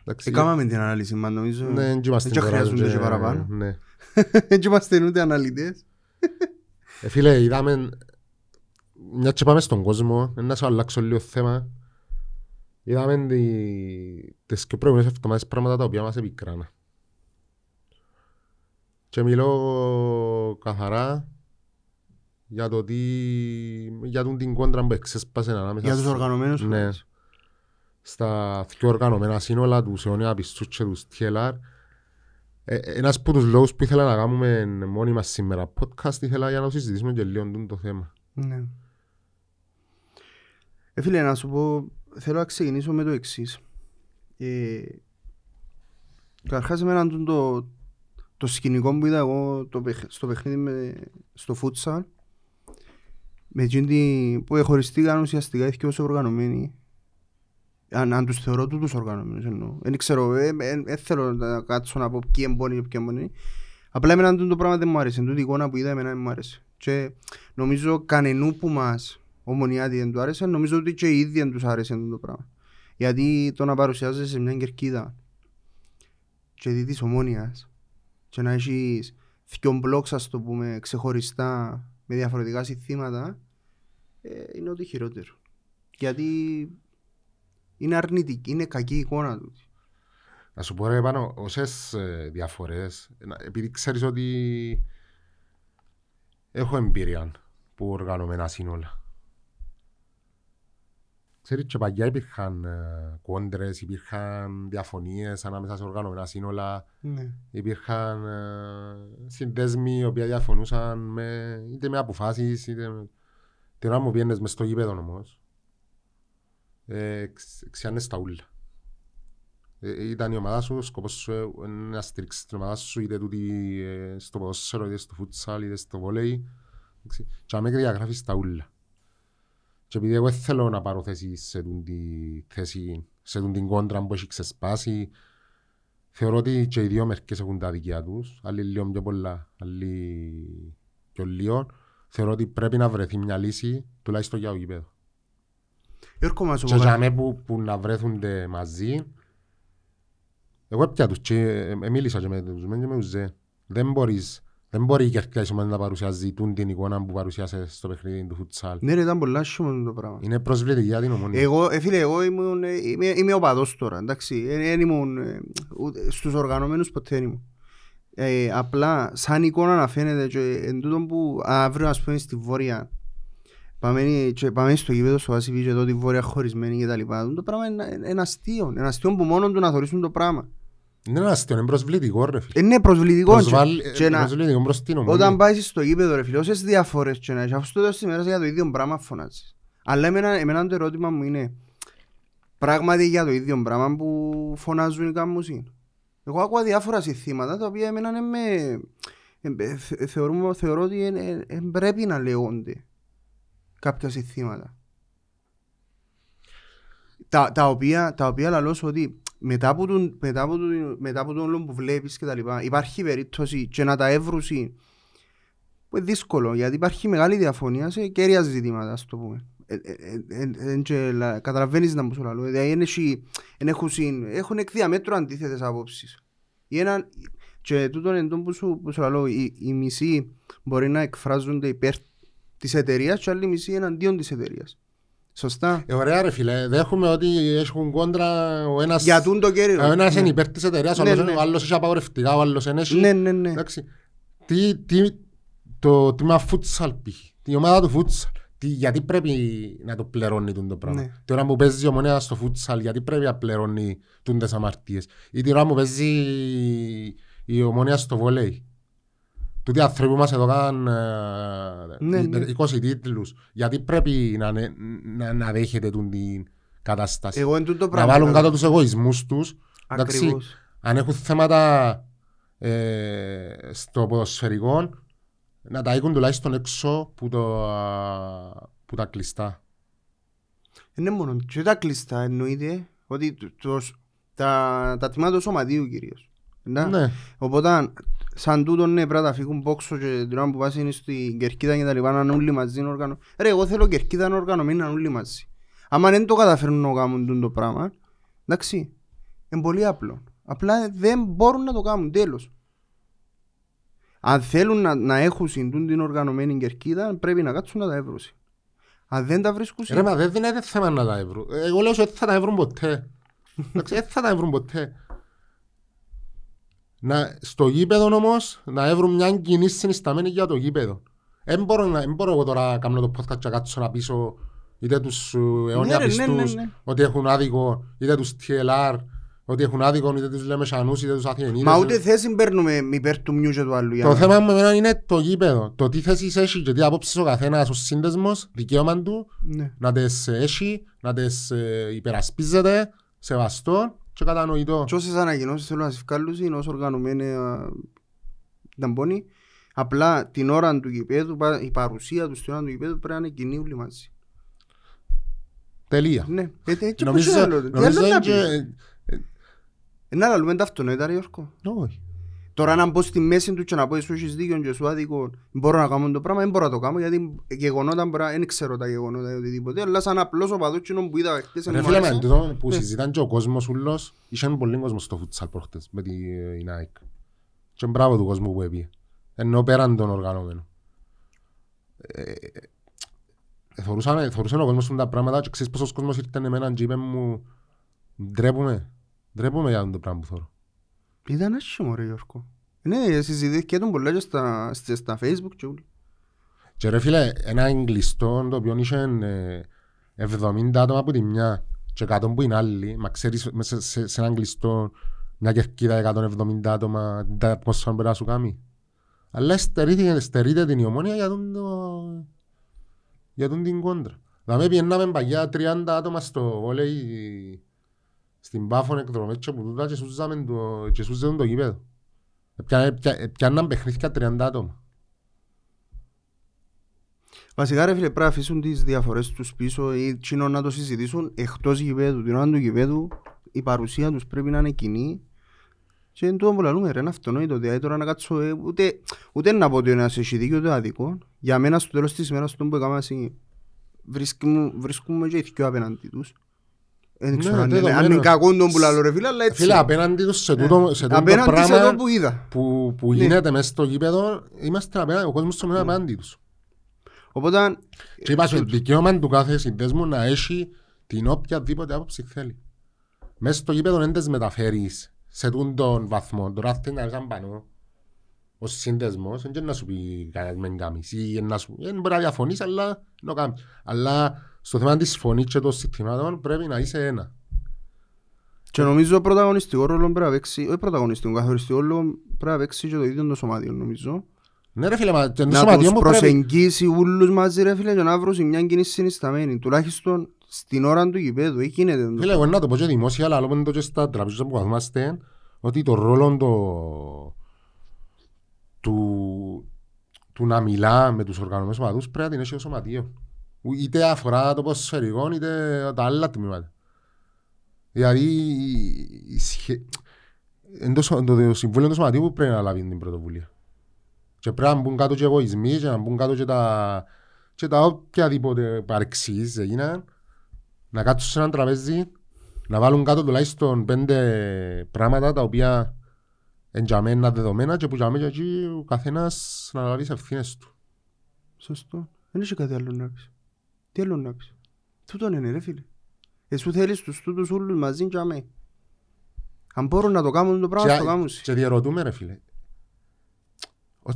[SPEAKER 2] Εντάξει,
[SPEAKER 1] Έκαναμε την ανάλυση μας νομίζω.
[SPEAKER 2] Ναι, δεν είμαστε
[SPEAKER 1] Δεν
[SPEAKER 2] τώρα
[SPEAKER 1] χρειάζονται
[SPEAKER 2] και-
[SPEAKER 1] και παραπάνω.
[SPEAKER 2] Ναι.
[SPEAKER 1] Δεν είμαστε ούτε αναλυτές.
[SPEAKER 2] Ε, φίλε, είδαμε... Μια και πάμε στον κόσμο, να σου αλλάξω λίγο θέμα. Είδαμε τη- τις και προηγούμενες εβδομάδες πράγματα τα οποία μας επικράνα. Και μιλώ καθαρά για το τι... για τον την κόντρα που εξέσπασε ανάμεσα
[SPEAKER 1] Για τους
[SPEAKER 2] στο-
[SPEAKER 1] οργανωμένους
[SPEAKER 2] Ναι.
[SPEAKER 1] φορείς.
[SPEAKER 2] Στα πιο οργανωμένα σύνολα του Σεωνία Πιστούς και του TLR. Ε, ένας από τους λόγους που ήθελα να κάνουμε μόνοι μας σήμερα podcast ήθελα για να συζητήσουμε και λίγο τούτο το θέμα.
[SPEAKER 1] Ναι. Ε, φίλε, να σου πω, θέλω να ξεκινήσω με το εξής. Ε, Καταρχάς εμένα το, το, το σκηνικό που είδα εγώ το, παιχ- στο παιχνίδι με, στο futsal με εκείνη τη- που εχωριστήκαν ουσιαστικά οι δυο οργανωμένοι αν, αν τους θεωρώ τούτους οργανωμένους εννοώ. Δεν ξέρω, δεν θέλω να κάτσω να πω ποιοι εμπόνοι και ποιοι εμπόνοι. Απλά εμένα τούτο το πράγμα δεν μου άρεσε. Τούτη η εικόνα που είδα εμένα δεν μου άρεσε. Και νομίζω κανενού που μας ομονιάτη δεν του άρεσε, νομίζω ότι και οι ίδιοι δεν τους άρεσε τούτο το πράγμα. Γιατί το να παρουσιάζεσαι σε μια κερκίδα και δει της ομόνιας και να έχεις δυο μπλοκς ας το πούμε ξεχωριστά με διαφορετικά συστήματα ε, είναι ό,τι χειρότερο. Γιατί είναι αρνητική, είναι κακή εικόνα του.
[SPEAKER 2] Να σου πω ρε πάνω όσες ε, διαφορές, να- επειδή ξέρεις ότι έχω εμπειρία που οργανωμένα σύνολα. Ξέρεις και παγιά υπήρχαν ε, κόντρες, υπήρχαν διαφωνίες ανάμεσα σε οργανωμένα σύνολα,
[SPEAKER 1] Ναι.
[SPEAKER 2] υπήρχαν ε, συνδέσμοι οι οποίοι διαφωνούσαν με, είτε με αποφάσεις είτε με... Την ώρα μου πιένες μες στο γήπεδο όμως, ε, ξ- ξιάνες τα ούλα. Ε, ήταν η ομάδα σου, ο σκοπός σου ε, είναι να στηρίξεις την ομάδα σου είτε τούτη ε, στο ποδόσφαιρο, είτε στο φούτσαλ, είτε στο βολέι. εντάξει. Και αμέ διαγράφεις τα ούλα. Και επειδή εγώ δεν θέλω να πάρω θέση σε τούν τη θέση, σε τούν την κόντρα που έχει ξεσπάσει, θεωρώ ότι και οι δύο μερικές έχουν τα δικιά τους, άλλοι λίγο πιο πολλά, άλλοι πιο λίγο. Θεωρώ ότι πρέπει να βρεθεί μια λύση, τουλάχιστον για το γήπεδο.
[SPEAKER 1] Γιώργο μας
[SPEAKER 2] Και για μέ που, που να βρέθονται μαζί, εγώ έπια τους και ε, ε, μίλησα και με τους μεν και με τους δε. Δεν μπορείς Δεν μπορεί η Κερκίδα Ισομόνης να παρουσιάζει τούν την εικόνα που παρουσιάσε στο παιχνίδι του φουτσάλ.
[SPEAKER 1] Ναι ρε, ήταν πολλά άσχημο το πράγμα.
[SPEAKER 2] Είναι προσβλητική για την ομόνια.
[SPEAKER 1] Εγώ, ε, φίλε, εγώ ήμουν, ε, είμαι, είμαι οπαδός τώρα, εντάξει. Δεν ήμουν ε, ούτε στους οργανωμένους ποτέ δεν ήμουν. Ε, απλά, σαν εικόνα να φαίνεται και εν τούτον που αύριο, ας πούμε, στη Βόρεια, πάμε, και πάμε στο γήπεδο στο Βασιβί και εδώ τη Βόρεια χωρισμένη και τα λοιπά. Το πράγμα είναι, είναι αστείο. Είναι αστείο που μόνο του να θωρίσουν το πράγμα.
[SPEAKER 2] Είναι ένας αστείο, είναι προσβλητικό ρε φίλε.
[SPEAKER 1] Είναι προσβλητικό.
[SPEAKER 2] Προσβάλλει-
[SPEAKER 1] και- και να-
[SPEAKER 2] Προσβλητικό προς την ομόνια.
[SPEAKER 1] Όταν πάεις στο γήπεδο ρε φίλε, όσες διαφορές και να έχεις, αφού στο τέλος της ημέρας για το ίδιο πράγμα φωνάζεις. Αλλά εμένα, εμένα το ερώτημα μου είναι, πράγματι για το ίδιο πράγμα που φωνάζουν οι κάμμουσοι. Εγώ άκουα διάφορα συστήματα τα οποία εμένα είναι με... ε, ε, θε- θεωρούμε, θεωρώ ότι εν- εν- εν πρέπει να λέγονται κάποια συστήματα. Τα, τα, οποία, τα οποία λαλώ σου ότι μετά από τον, μετά από τον, μετά από τον όλο που βλέπεις και τα λοιπά υπάρχει περίπτωση και να τα εύρουσει που είναι δύσκολο γιατί υπάρχει μεγάλη διαφωνία σε κέρια ζητήματα ας το πούμε. Ε, ε, ε, ε, ε, και λα- Καταλαβαίνεις να μου σου λαλώ. Δηλαδή εν έχει- εν έχουν συν- έχουν εκ διαμέτρου αντίθετες απόψεις. Ή έναν- Και τούτον εν τόν που σου, που σου λαλώ, οι, οι μισοί μπορεί να εκφράζονται υπέρ της εταιρείας και άλλοι μισοί εναντίον της εταιρείας. Σωστά.
[SPEAKER 2] Ε, ωραία ρε φίλε, δέχομαι ότι έχουν κόντρα ο ένας...
[SPEAKER 1] Για τούν το κέριο.
[SPEAKER 2] Ο ένας
[SPEAKER 1] Ναι.
[SPEAKER 2] είναι υπέρ της εταιρείας, ο
[SPEAKER 1] Ναι,
[SPEAKER 2] άλλος
[SPEAKER 1] ναι.
[SPEAKER 2] είναι- ο άλλος έχει απαγορευτικά, ο άλλος είναι έχει...
[SPEAKER 1] Ναι, ναι, ναι.
[SPEAKER 2] Εντάξει. Τι, τι, το τμήμα φούτσαλ π.χ. Η ομάδα του φούτσαλ. Τι, γιατί πρέπει να το πληρώνει τούτο το πράγμα;
[SPEAKER 1] Ναι.
[SPEAKER 2] Την ώρα που παίζει η ομονία στο φούτσαλ, γιατί πρέπει να πληρώνει τούντες αμαρτίες; Ή την ώρα που παίζει η ομονία στο βολέι. Τούτοι άνθρωποι μας εδώ κάνουν
[SPEAKER 1] Ναι,
[SPEAKER 2] ε,
[SPEAKER 1] ναι.
[SPEAKER 2] 20 τίτλους. Γιατί πρέπει να, να, να δέχεται τούν την κατάσταση.
[SPEAKER 1] Εγώ εν τούτο
[SPEAKER 2] να
[SPEAKER 1] πράγμα.
[SPEAKER 2] βάλουν κάτω τους εγωισμούς τους. Εντάξει,
[SPEAKER 1] Ακριβώς.
[SPEAKER 2] αν έχουν θέματα ε, στο ποδοσφαιρικό, να τα έχουν τουλάχιστον έξω που, το, α, που τα κλειστά.
[SPEAKER 1] Είναι μόνο και τα κλειστά εννοείται ότι το, τος, τα, τα τμήματα του σωματίου κυρίως. Ναι.
[SPEAKER 2] Ναι.
[SPEAKER 1] Οπότε σαν τούτο ναι πρέπει να τα φύγουν πόξο και την ώρα που πας είναι στην κερκίδα και τα λοιπά να είναι όλοι μαζί να οργανω... Ρε εγώ θέλω κερκίδα να οργανωμένη να είναι όλοι μαζί. Άμα δεν το καταφέρουν να κάνουν τούτο το πράγμα, εντάξει, είναι πολύ απλό. Απλά δεν μπορούν να το κάνουν, τέλος. Αν θέλουν να, να έχουν συντούν την οργανωμένη κερκίδα, πρέπει να κάτσουν να τα εύρουν. Αν δεν τα βρίσκουν,
[SPEAKER 2] Ρε μα δεν είναι θέμα να τα εύρουν. Εγώ λέω ότι δεν θα τα εύρουν ποτέ. Εντάξει, Δεν θα τα εύρουν ποτέ. Να, στο γήπεδο όμως να εύρουν μια κοινή συνισταμένη για το γήπεδο. Δεν μπορώ, να, δεν μπορώ εγώ τώρα να κάνω το podcast και να κάτσω να πείσω είτε τους ε, αιώνια
[SPEAKER 1] Ναι, ρε, ναι, ναι,
[SPEAKER 2] πιστούς
[SPEAKER 1] ναι.
[SPEAKER 2] ότι έχουν άδικο, είτε τους TLR, ότι έχουν άδικο, είτε τους Λεμεσανούς, είτε τους Αθηνίδες.
[SPEAKER 1] Μα ούτε θέση παίρνουμε υπέρ του μιού και του άλλου. για
[SPEAKER 2] Το
[SPEAKER 1] να-
[SPEAKER 2] θέμα με εμένα είναι το γήπεδο. Το τι θέσεις έχει και τι απόψεις ο καθένας ο σύνδεσμος, δικαίωμα του,
[SPEAKER 1] Ναι.
[SPEAKER 2] να τις έχει, να τις ε, υπερασπίζεται, σεβαστό και κατανοητό.
[SPEAKER 1] Και όσες ανακοινώσεις θέλουν να σε βγάλουν είναι όσο οργανωμένοι α, ήταν πόνοι. Απλά την ώρα του γηπέδου, πα- η παρουσία τους στην ώρα του γηπέδου πρέπει να είναι κοινή όλοι μαζί.
[SPEAKER 2] Τελεία.
[SPEAKER 1] Ναι, έτσι έτσι
[SPEAKER 2] Νομίζω,
[SPEAKER 1] πώς άλλο. Τι
[SPEAKER 2] νομίζω
[SPEAKER 1] άλλο να
[SPEAKER 2] είναι
[SPEAKER 1] πεις. Τώρα να μπω στη μέση του και να πω εσύ έχεις δίκιο και σου άδικο μπορώ να κάνω το πράγμα, δεν μπορώ να το κάνω γιατί γεγονότα μπορεί να- δεν ξέρω τα γεγονότα ή οτιδήποτε αλλά σαν απλός οπαδός κοινό που είδα χτες
[SPEAKER 2] Ρε
[SPEAKER 1] μου
[SPEAKER 2] φίλε, με
[SPEAKER 1] άρεσε.
[SPEAKER 2] τούτο που
[SPEAKER 1] Ναι.
[SPEAKER 2] συζητάν και ο κόσμος ούλος, είχε πολύ κόσμο στο φουτσάλ προχτές με τη ε, η Nike. Και μπράβο του κόσμου που έπιε. Ενώ πέραν των οργανωμένων. Ε, ε, Θωρούσαμε, θωρούσαν ο κόσμος τα πράγματα και ξέρεις πόσος κόσμος ήρθε εμένα και είπε μου ντρέπουμε, ντρέπουμε για το πράγμα που θωρώ.
[SPEAKER 1] Ήταν άσχημο ρε Γιώργο. Ναι, συζητήθηκε τον πολλά και στα, στα- στα facebook και όλοι.
[SPEAKER 2] Και ρε φίλε, ένα εγκλειστό το οποίο είχε ε, 70 άτομα από τη μια και 100 που είναι άλλη, μα ξέρεις μέσα σε, σε έναν κλειστό μια κερκίδα 170 άτομα τα ατμόσφαιρα μπορεί να σου κάνει. Αλλά στερείται, στερείται την ομόνια για τον, το, για τον την κόντρα. Δηλαδή πιέναμε παγιά 30 άτομα στο βόλεϊ στην Πάφων εκδρομές και που τούτα και σούζαμε το, και σούζαν το γήπεδο. Πια- πια- Πιάνναν παιχνίδια 30 άτομα.
[SPEAKER 1] Βασικά ρε φίλε πρέπει να αφήσουν τις διαφορές τους πίσω ή τσινό να το συζητήσουν εκτός γηπέδου. Την ώρα του γηπέδου η παρουσία τους πρέπει να είναι κοινή και είναι το που λαλούμε ρε, είναι αυτονόητο. Δηλαδή τώρα να κάτσω, ε, ούτε, ούτε να πω ότι ένας έχει δίκιο ούτε άδικο. Για μένα στο τέλος της ημέρας το που έκανα εσύ βρίσκουμε, βρίσκουμε και οι δυο απέναντι τους. Δεν
[SPEAKER 2] Ναι,
[SPEAKER 1] ξέρω αν είναι- αν
[SPEAKER 2] δεδομένο.
[SPEAKER 1] είναι κακό τον που λαλώ ρε φίλε, αλλά έτσι.
[SPEAKER 2] Φίλε, απέναντι τους σε τούτο, σε τούτο
[SPEAKER 1] Ε, Απέναντι σε
[SPEAKER 2] πράγμα
[SPEAKER 1] αυτό που είδα.
[SPEAKER 2] που, που
[SPEAKER 1] Ναι.
[SPEAKER 2] γίνεται μέσα στο γήπεδο, είμαστε απέναντι, ο κόσμος είναι απέναντι τους.
[SPEAKER 1] Οπότε,
[SPEAKER 2] Και είπα σου, δικαίωμα του κάθε συνδέσμου να έχει την οποιαδήποτε άποψη θέλει. Μέσα στο γήπεδο δεν τις μεταφέρεις σε τούν τον βαθμό. Τώρα θέλει να έρθει πάνω ως σύνδεσμος, δεν να σου πει κανένας μεν κάμεις ή να σου δεν μπορεί να διαφωνείς, αλλά να κάνεις. Αλλά στο θέμα της φωνής και των συστημάτων πρέπει να είσαι ένα.
[SPEAKER 1] και νομίζω πρωταγωνιστικό ρόλο πρέπει να παίξει, όχι πρωταγωνιστικό, καθοριστικό ρόλο πρέπει να παίξει και το ίδιο το σωμάτιο νομίζω.
[SPEAKER 2] Ναι ρε φίλε, μα και το
[SPEAKER 1] Να
[SPEAKER 2] σωματιό
[SPEAKER 1] τους
[SPEAKER 2] μου πρέπει.
[SPEAKER 1] προσεγγίσει όλους μαζί ρε φίλε και να βρουν μια κοινή συνισταμένη. Τουλάχιστον στην ώρα του γηπέδου, εκεί γίνεται. το.
[SPEAKER 2] Φίλε, εγώ να το πω και δημόσια, αλλά λόγω το και στα τραπεζιά που καθόμαστε, ότι το ρόλο το... του... του να μιλά με τους οργανωμένους ομαδούς πρέπει να την έχει ο σωματείο. Ου- Είτε αφορά το ποσφαιρικό, είτε τα άλλα τμήματα. Δηλαδή, η σχε- εν το, σω- το συμβούλιο του σωματείου που πρέπει να λάβει την πρωτοβουλία. Και πρέπει να μπουν κάτω και εγωισμοί και να μπουν κάτω και τα, και τα οποιαδήποτε παρεξής έγιναν να κάτσουν σε ένα τραπέζι, να βάλουν κάτω τουλάχιστον πέντε πράγματα τα οποία εντιαμένα δεδομένα και που τζαμέ και εκεί ο καθένας να λάβει τις ευθύνες του.
[SPEAKER 1] Σωστό. Δεν έχει κάτι άλλο να πεις. Τι άλλο να πεις. Τούτον είναι ρε φίλε. Εσύ θέλεις τους τούτους όλους μαζί και αμέ. Αν μπορούν να το κάνουν το πράγμα,
[SPEAKER 2] Και,
[SPEAKER 1] θα το κάνουν.
[SPEAKER 2] και διαρωτούμε ρε φίλε, ο,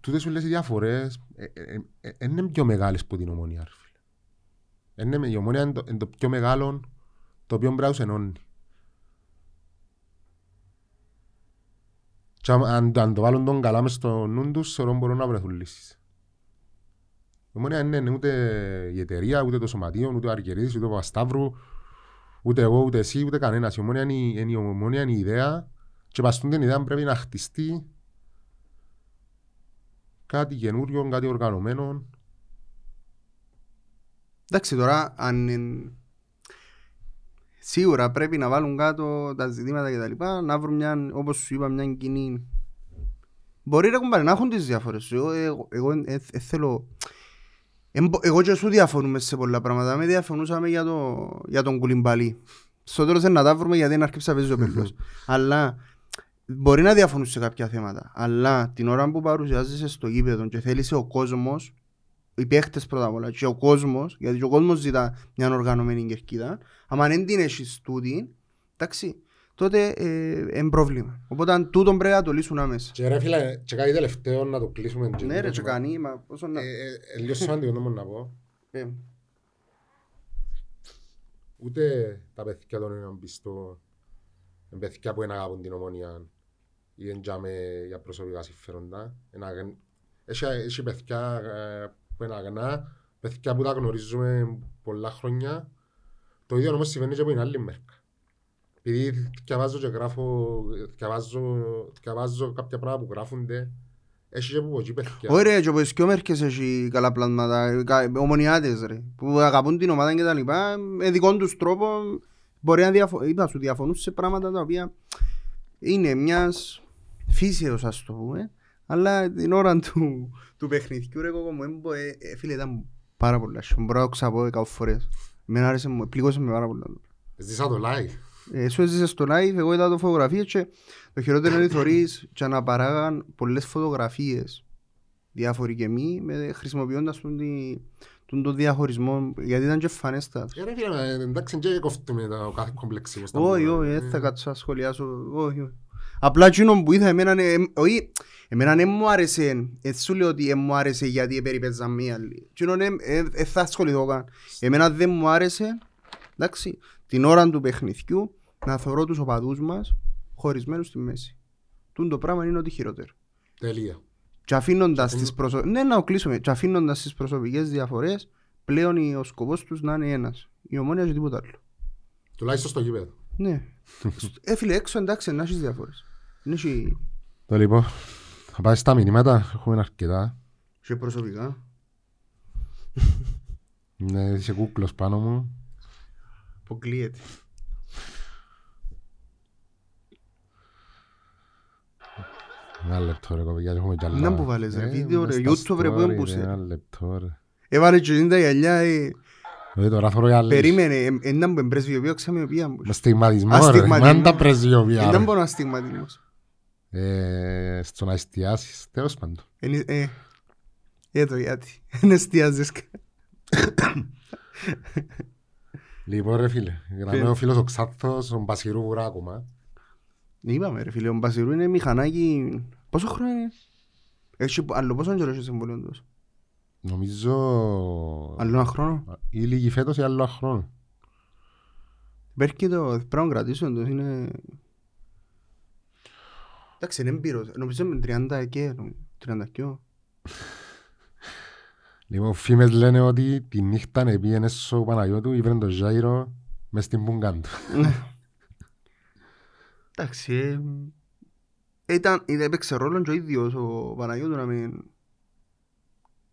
[SPEAKER 2] τούτες όλες οι διαφορές ε, ε, ε, ε, είναι πιο μεγάλες που την ομονία ρε φίλε. Είναι, η ομονία είναι το, είναι το πιο μεγάλο το οποίο πρέπει να τους ενώνει. Και αν, αν, αν το βάλουν τον καλά μες στο νου τους, θεωρώ μπορούν να βρεθούν λύσεις. Η ομονία δεν είναι ούτε η εταιρεία, ούτε το σωματείο, ούτε ο Αργυρίδης, ούτε ο Παπασταύρου, ούτε εγώ, ούτε εσύ, ούτε κανένας. Η ομόνια είναι, η- είναι η ομόνια είναι η ιδέα και παστούν την ιδέα πρέπει να χτιστεί κάτι καινούριο, κάτι οργανωμένο.
[SPEAKER 1] Εντάξει τώρα, αν είναι... Σίγουρα πρέπει να βάλουν κάτω τα ζητήματα και τα λοιπά, να βρουν μια, όπως σου είπα, μια κοινή... Μπορεί ρε κουμπάρε, να έχουν τις διαφορές. Εγώ, εγώ, εγώ ε, ε, θέλω... Εμπο- Εγώ και σου διαφωνούμε σε πολλά πράγματα. Με διαφωνούσαμε για, το, για τον κουλιμπαλί. Στο τέλος δεν να τα βρούμε γιατί είναι αρκεψα παίζει ο πελός. Αλλά μπορεί να διαφωνούν σε κάποια θέματα. Αλλά την ώρα που παρουσιάζεσαι στο γήπεδο και θέλεις ο κόσμος, οι παίχτες πρώτα απ' όλα και ο κόσμος, γιατί και ο κόσμος ζητά μια οργανωμένη κερκίδα, άμα δεν την έχεις τούτη, εντάξει, τότε ε, είναι πρόβλημα. Οπότε αν τούτον πρέπει να το λύσουν άμεσα.
[SPEAKER 2] Και ρε φίλε, και κάτι τελευταίο να το κλείσουμε. και
[SPEAKER 1] Ναι
[SPEAKER 2] το
[SPEAKER 1] ρε, και
[SPEAKER 2] θέμα.
[SPEAKER 1] κάνει, μα πόσο να...
[SPEAKER 2] Ε, ε, ε, λίγο σημαντικό να να πω.
[SPEAKER 1] Ε,
[SPEAKER 2] Ούτε τα παιδιά των έναν πιστό, είναι παιδιά που είναι αγαπούν την ομόνια ή εντιάμε για προσωπικά συμφέροντα. Ένα αγν- Έχει, έχει παιδιά ε, που είναι αγνά, παιδιά που τα γνωρίζουμε πολλά χρόνια. Το ίδιο όμως συμβαίνει και από την άλλη μερικά. Επειδή διαβάζω και γράφω, διαβάζω, διαβάζω κάποια πράγματα που γράφονται, έχει και από εκεί παιδιά.
[SPEAKER 1] Όχι ρε, και από τις πιο μέρκες έχει καλά πλάσματα, κα- ομονιάτες ρε, που αγαπούν την ομάδα και τα λοιπά, με δικών τους τρόπο μπορεί να διαφο... είπα σου, διαφωνούν σε πράγματα τα οποία είναι μιας φύσεως ας το πούμε, αλλά την ώρα του, του παιχνιδιού ρε κόκο μου, έμπο, ε, ε, φίλε ήταν πάρα πολλά, σου μπορώ να το ξαπώ δέκα φορές. Εμένα άρεσε μου, πλήγωσε με πάρα πολλά.
[SPEAKER 2] Ζήσα το live.
[SPEAKER 1] Εσύ έζησες στο live, εγώ είδα το φωτογραφίες και το χειρότερο είναι ότι θωρείς και να παράγαν πολλές φωτογραφίες διάφοροι και μη με, χρησιμοποιώντας τον, τη, τον, τον διαχωρισμό γιατί ήταν και φανέστα.
[SPEAKER 2] Ε, ρε φίλε, ε, εντάξει, και κόφτουμε το κάθε κομπλεξίμο στα
[SPEAKER 1] Όχι,
[SPEAKER 2] μούτρα.
[SPEAKER 1] όχι,
[SPEAKER 2] Ε,
[SPEAKER 1] δεν θα κάτσω να σχολιάσω. Όχι, όχι. Απλά εκείνο που είδα εμένα, ε, όχι, εμένα δεν μου άρεσε, έτσι σου λέω ότι δεν μου άρεσε γιατί περιπέζαν μία άλλη. Εκείνο δεν θα ασχοληθώ καν. Εμένα δεν μου άρεσε, εντάξει, την ώρα του παιχνιδιού να θωρώ τους οπαδούς μας χωρισμένους στη μέση. Τούν το πράγμα είναι ότι χειρότερο.
[SPEAKER 2] Τελεία.
[SPEAKER 1] Και αφήνοντας τις προσω... Ναι, να το κλείσουμε. Και αφήνοντας τις προσωπικές διαφορές, πλέον ο σκοπός τους να είναι ένας. Η ομόνια και τίποτα άλλο.
[SPEAKER 2] Τουλάχιστον στο γήπεδο.
[SPEAKER 1] Ναι. ε, φίλε, έξω εντάξει, να έχεις διαφορές. Δεν έχει
[SPEAKER 2] Το λοιπόν, θα πάει στα μηνύματα, έχουμε αρκετά.
[SPEAKER 1] και προσωπικά.
[SPEAKER 2] Ναι, είσαι κούκλος πάνω μου.
[SPEAKER 1] Αποκλείεται.
[SPEAKER 2] Ένα λεπτό ρε κοπηγιά, έχουμε κι άλλα.
[SPEAKER 1] Να που βάλες, ρε,
[SPEAKER 2] Ε,
[SPEAKER 1] βίντεο,
[SPEAKER 2] μες
[SPEAKER 1] ρε,
[SPEAKER 2] στα
[SPEAKER 1] YouTube, ρε, πού
[SPEAKER 2] story,
[SPEAKER 1] έμπουσε.
[SPEAKER 2] Ένα λεπτό ρε.
[SPEAKER 1] Έβαλε και την τα γυαλιά, ε,
[SPEAKER 2] Ε, Τώρα θωρώ για άλλες.
[SPEAKER 1] Περίμενε, έναν που εμπρεσβιοποιώ ξαμιοπία μου.
[SPEAKER 2] Με στιγματισμό ρε.
[SPEAKER 1] Αστιγματισμό.
[SPEAKER 2] Μα τα πρεσβειοποιία
[SPEAKER 1] Δεν
[SPEAKER 2] ρε.
[SPEAKER 1] μπορώ να στιγματισμός.
[SPEAKER 2] Ε, Στο να εστιάσεις. Τέλος πάντων.
[SPEAKER 1] Είναι- Ε, ε, το γιατί. Δεν εστιάζεις.
[SPEAKER 2] Λοιπόν ρε φίλε. Γραμμένο
[SPEAKER 1] Φίλε.
[SPEAKER 2] ο φίλος ο Ξάθος, ο Μπασιρού Βουρά ακόμα.
[SPEAKER 1] Είπαμε ρε φίλε, ο Μπασιρού είναι μηχανάκι... Πόσο χρόνο είναι; Έχει άλλο πόσο καιρό έχει συμβολίο τους;
[SPEAKER 2] Νομίζω...
[SPEAKER 1] Άλλο ένα χρόνο.
[SPEAKER 2] Ή λίγη φέτος ή άλλο ένα χρόνο.
[SPEAKER 1] Υπάρχει το πρέπει να κρατήσουν το είναι... Εντάξει είναι εμπειρος. Νομίζω με 30 και 30 και
[SPEAKER 2] Λοιπόν, φήμες λένε ότι τη νύχτα επήγαινε στο Παναγιώτου, ήβρε τον Ζάιρο μες στην πούγκαν του.
[SPEAKER 1] Εντάξει ε, ήταν, ήταν- έπαιξε ρόλο και ο ίδιος ο Παναγιώτου να μην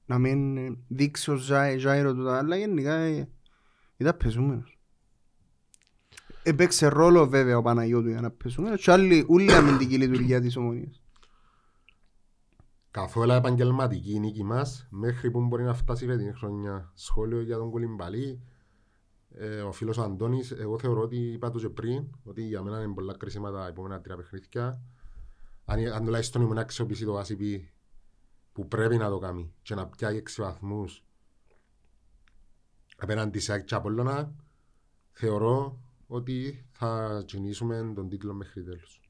[SPEAKER 1] να μην ε, δείξει ο Ζάι- Ζάιρο του τα αλλά γενικά ε, ήταν πεζούμενος. Έπαιξε ρόλο βέβαια ο Παναγιώτου για να πεζούμενος και άλλη ούλη αμυντική λειτουργία της ομονίας.
[SPEAKER 2] Καθόλου επαγγελματική η νίκη μας, μέχρι που μπορεί να φτάσει η φετινή χρονιά. Σχόλιο για τον Κουλιμπαλή. Ε, ο φίλος ο Αντώνης, εγώ θεωρώ ότι είπα το και πριν, ότι για μένα είναι πολλά κρίσιμα τα επόμενα τρία παιχνίδια. Αν, αν τουλάχιστον ήμουν να αξιοποιήσει το ACP που πρέπει να το κάνει και να πιάει έξι βαθμούς απέναντι σε ΑΕΚ και Απόλλωνα, θεωρώ ότι θα κινήσουμε τον τίτλο μέχρι τέλους.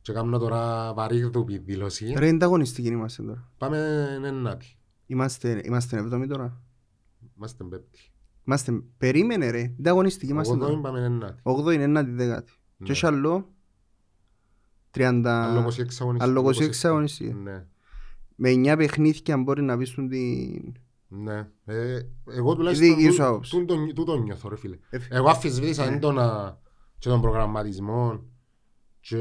[SPEAKER 2] Και κάνω τώρα βαρύγδουπη δήλωση.
[SPEAKER 1] Ρε είναι αγωνιστική είμαστε τώρα.
[SPEAKER 2] Πάμε ενάτη.
[SPEAKER 1] Είμαστε, είμαστε εβδομή τώρα.
[SPEAKER 2] Είμαστε πέπτη.
[SPEAKER 1] Είμαστε, περίμενε ρε, είναι αγωνιστική είμαστε
[SPEAKER 2] Ογδόη
[SPEAKER 1] τώρα.
[SPEAKER 2] πάμε ενάτη.
[SPEAKER 1] Ογδό είναι ένατη δέκατη.
[SPEAKER 2] Ναι.
[SPEAKER 1] Και έχει άλλο 30...
[SPEAKER 2] Άλλο 26 αγωνιστική.
[SPEAKER 1] άλλο 26 αγωνιστική.
[SPEAKER 2] Ναι.
[SPEAKER 1] Με 9 παιχνίδια μπορεί να πεις τον την...
[SPEAKER 2] Ναι. Ε, εγώ
[SPEAKER 1] Δική
[SPEAKER 2] τουλάχιστον
[SPEAKER 1] σου
[SPEAKER 2] τού-
[SPEAKER 1] άποψη.
[SPEAKER 2] τούτο- τούτο νιώθω ρε φίλε.
[SPEAKER 1] Ε,
[SPEAKER 2] Εγώ αφισβήτησα
[SPEAKER 1] Ναι.
[SPEAKER 2] έντονα και τον προγραμματισμό και,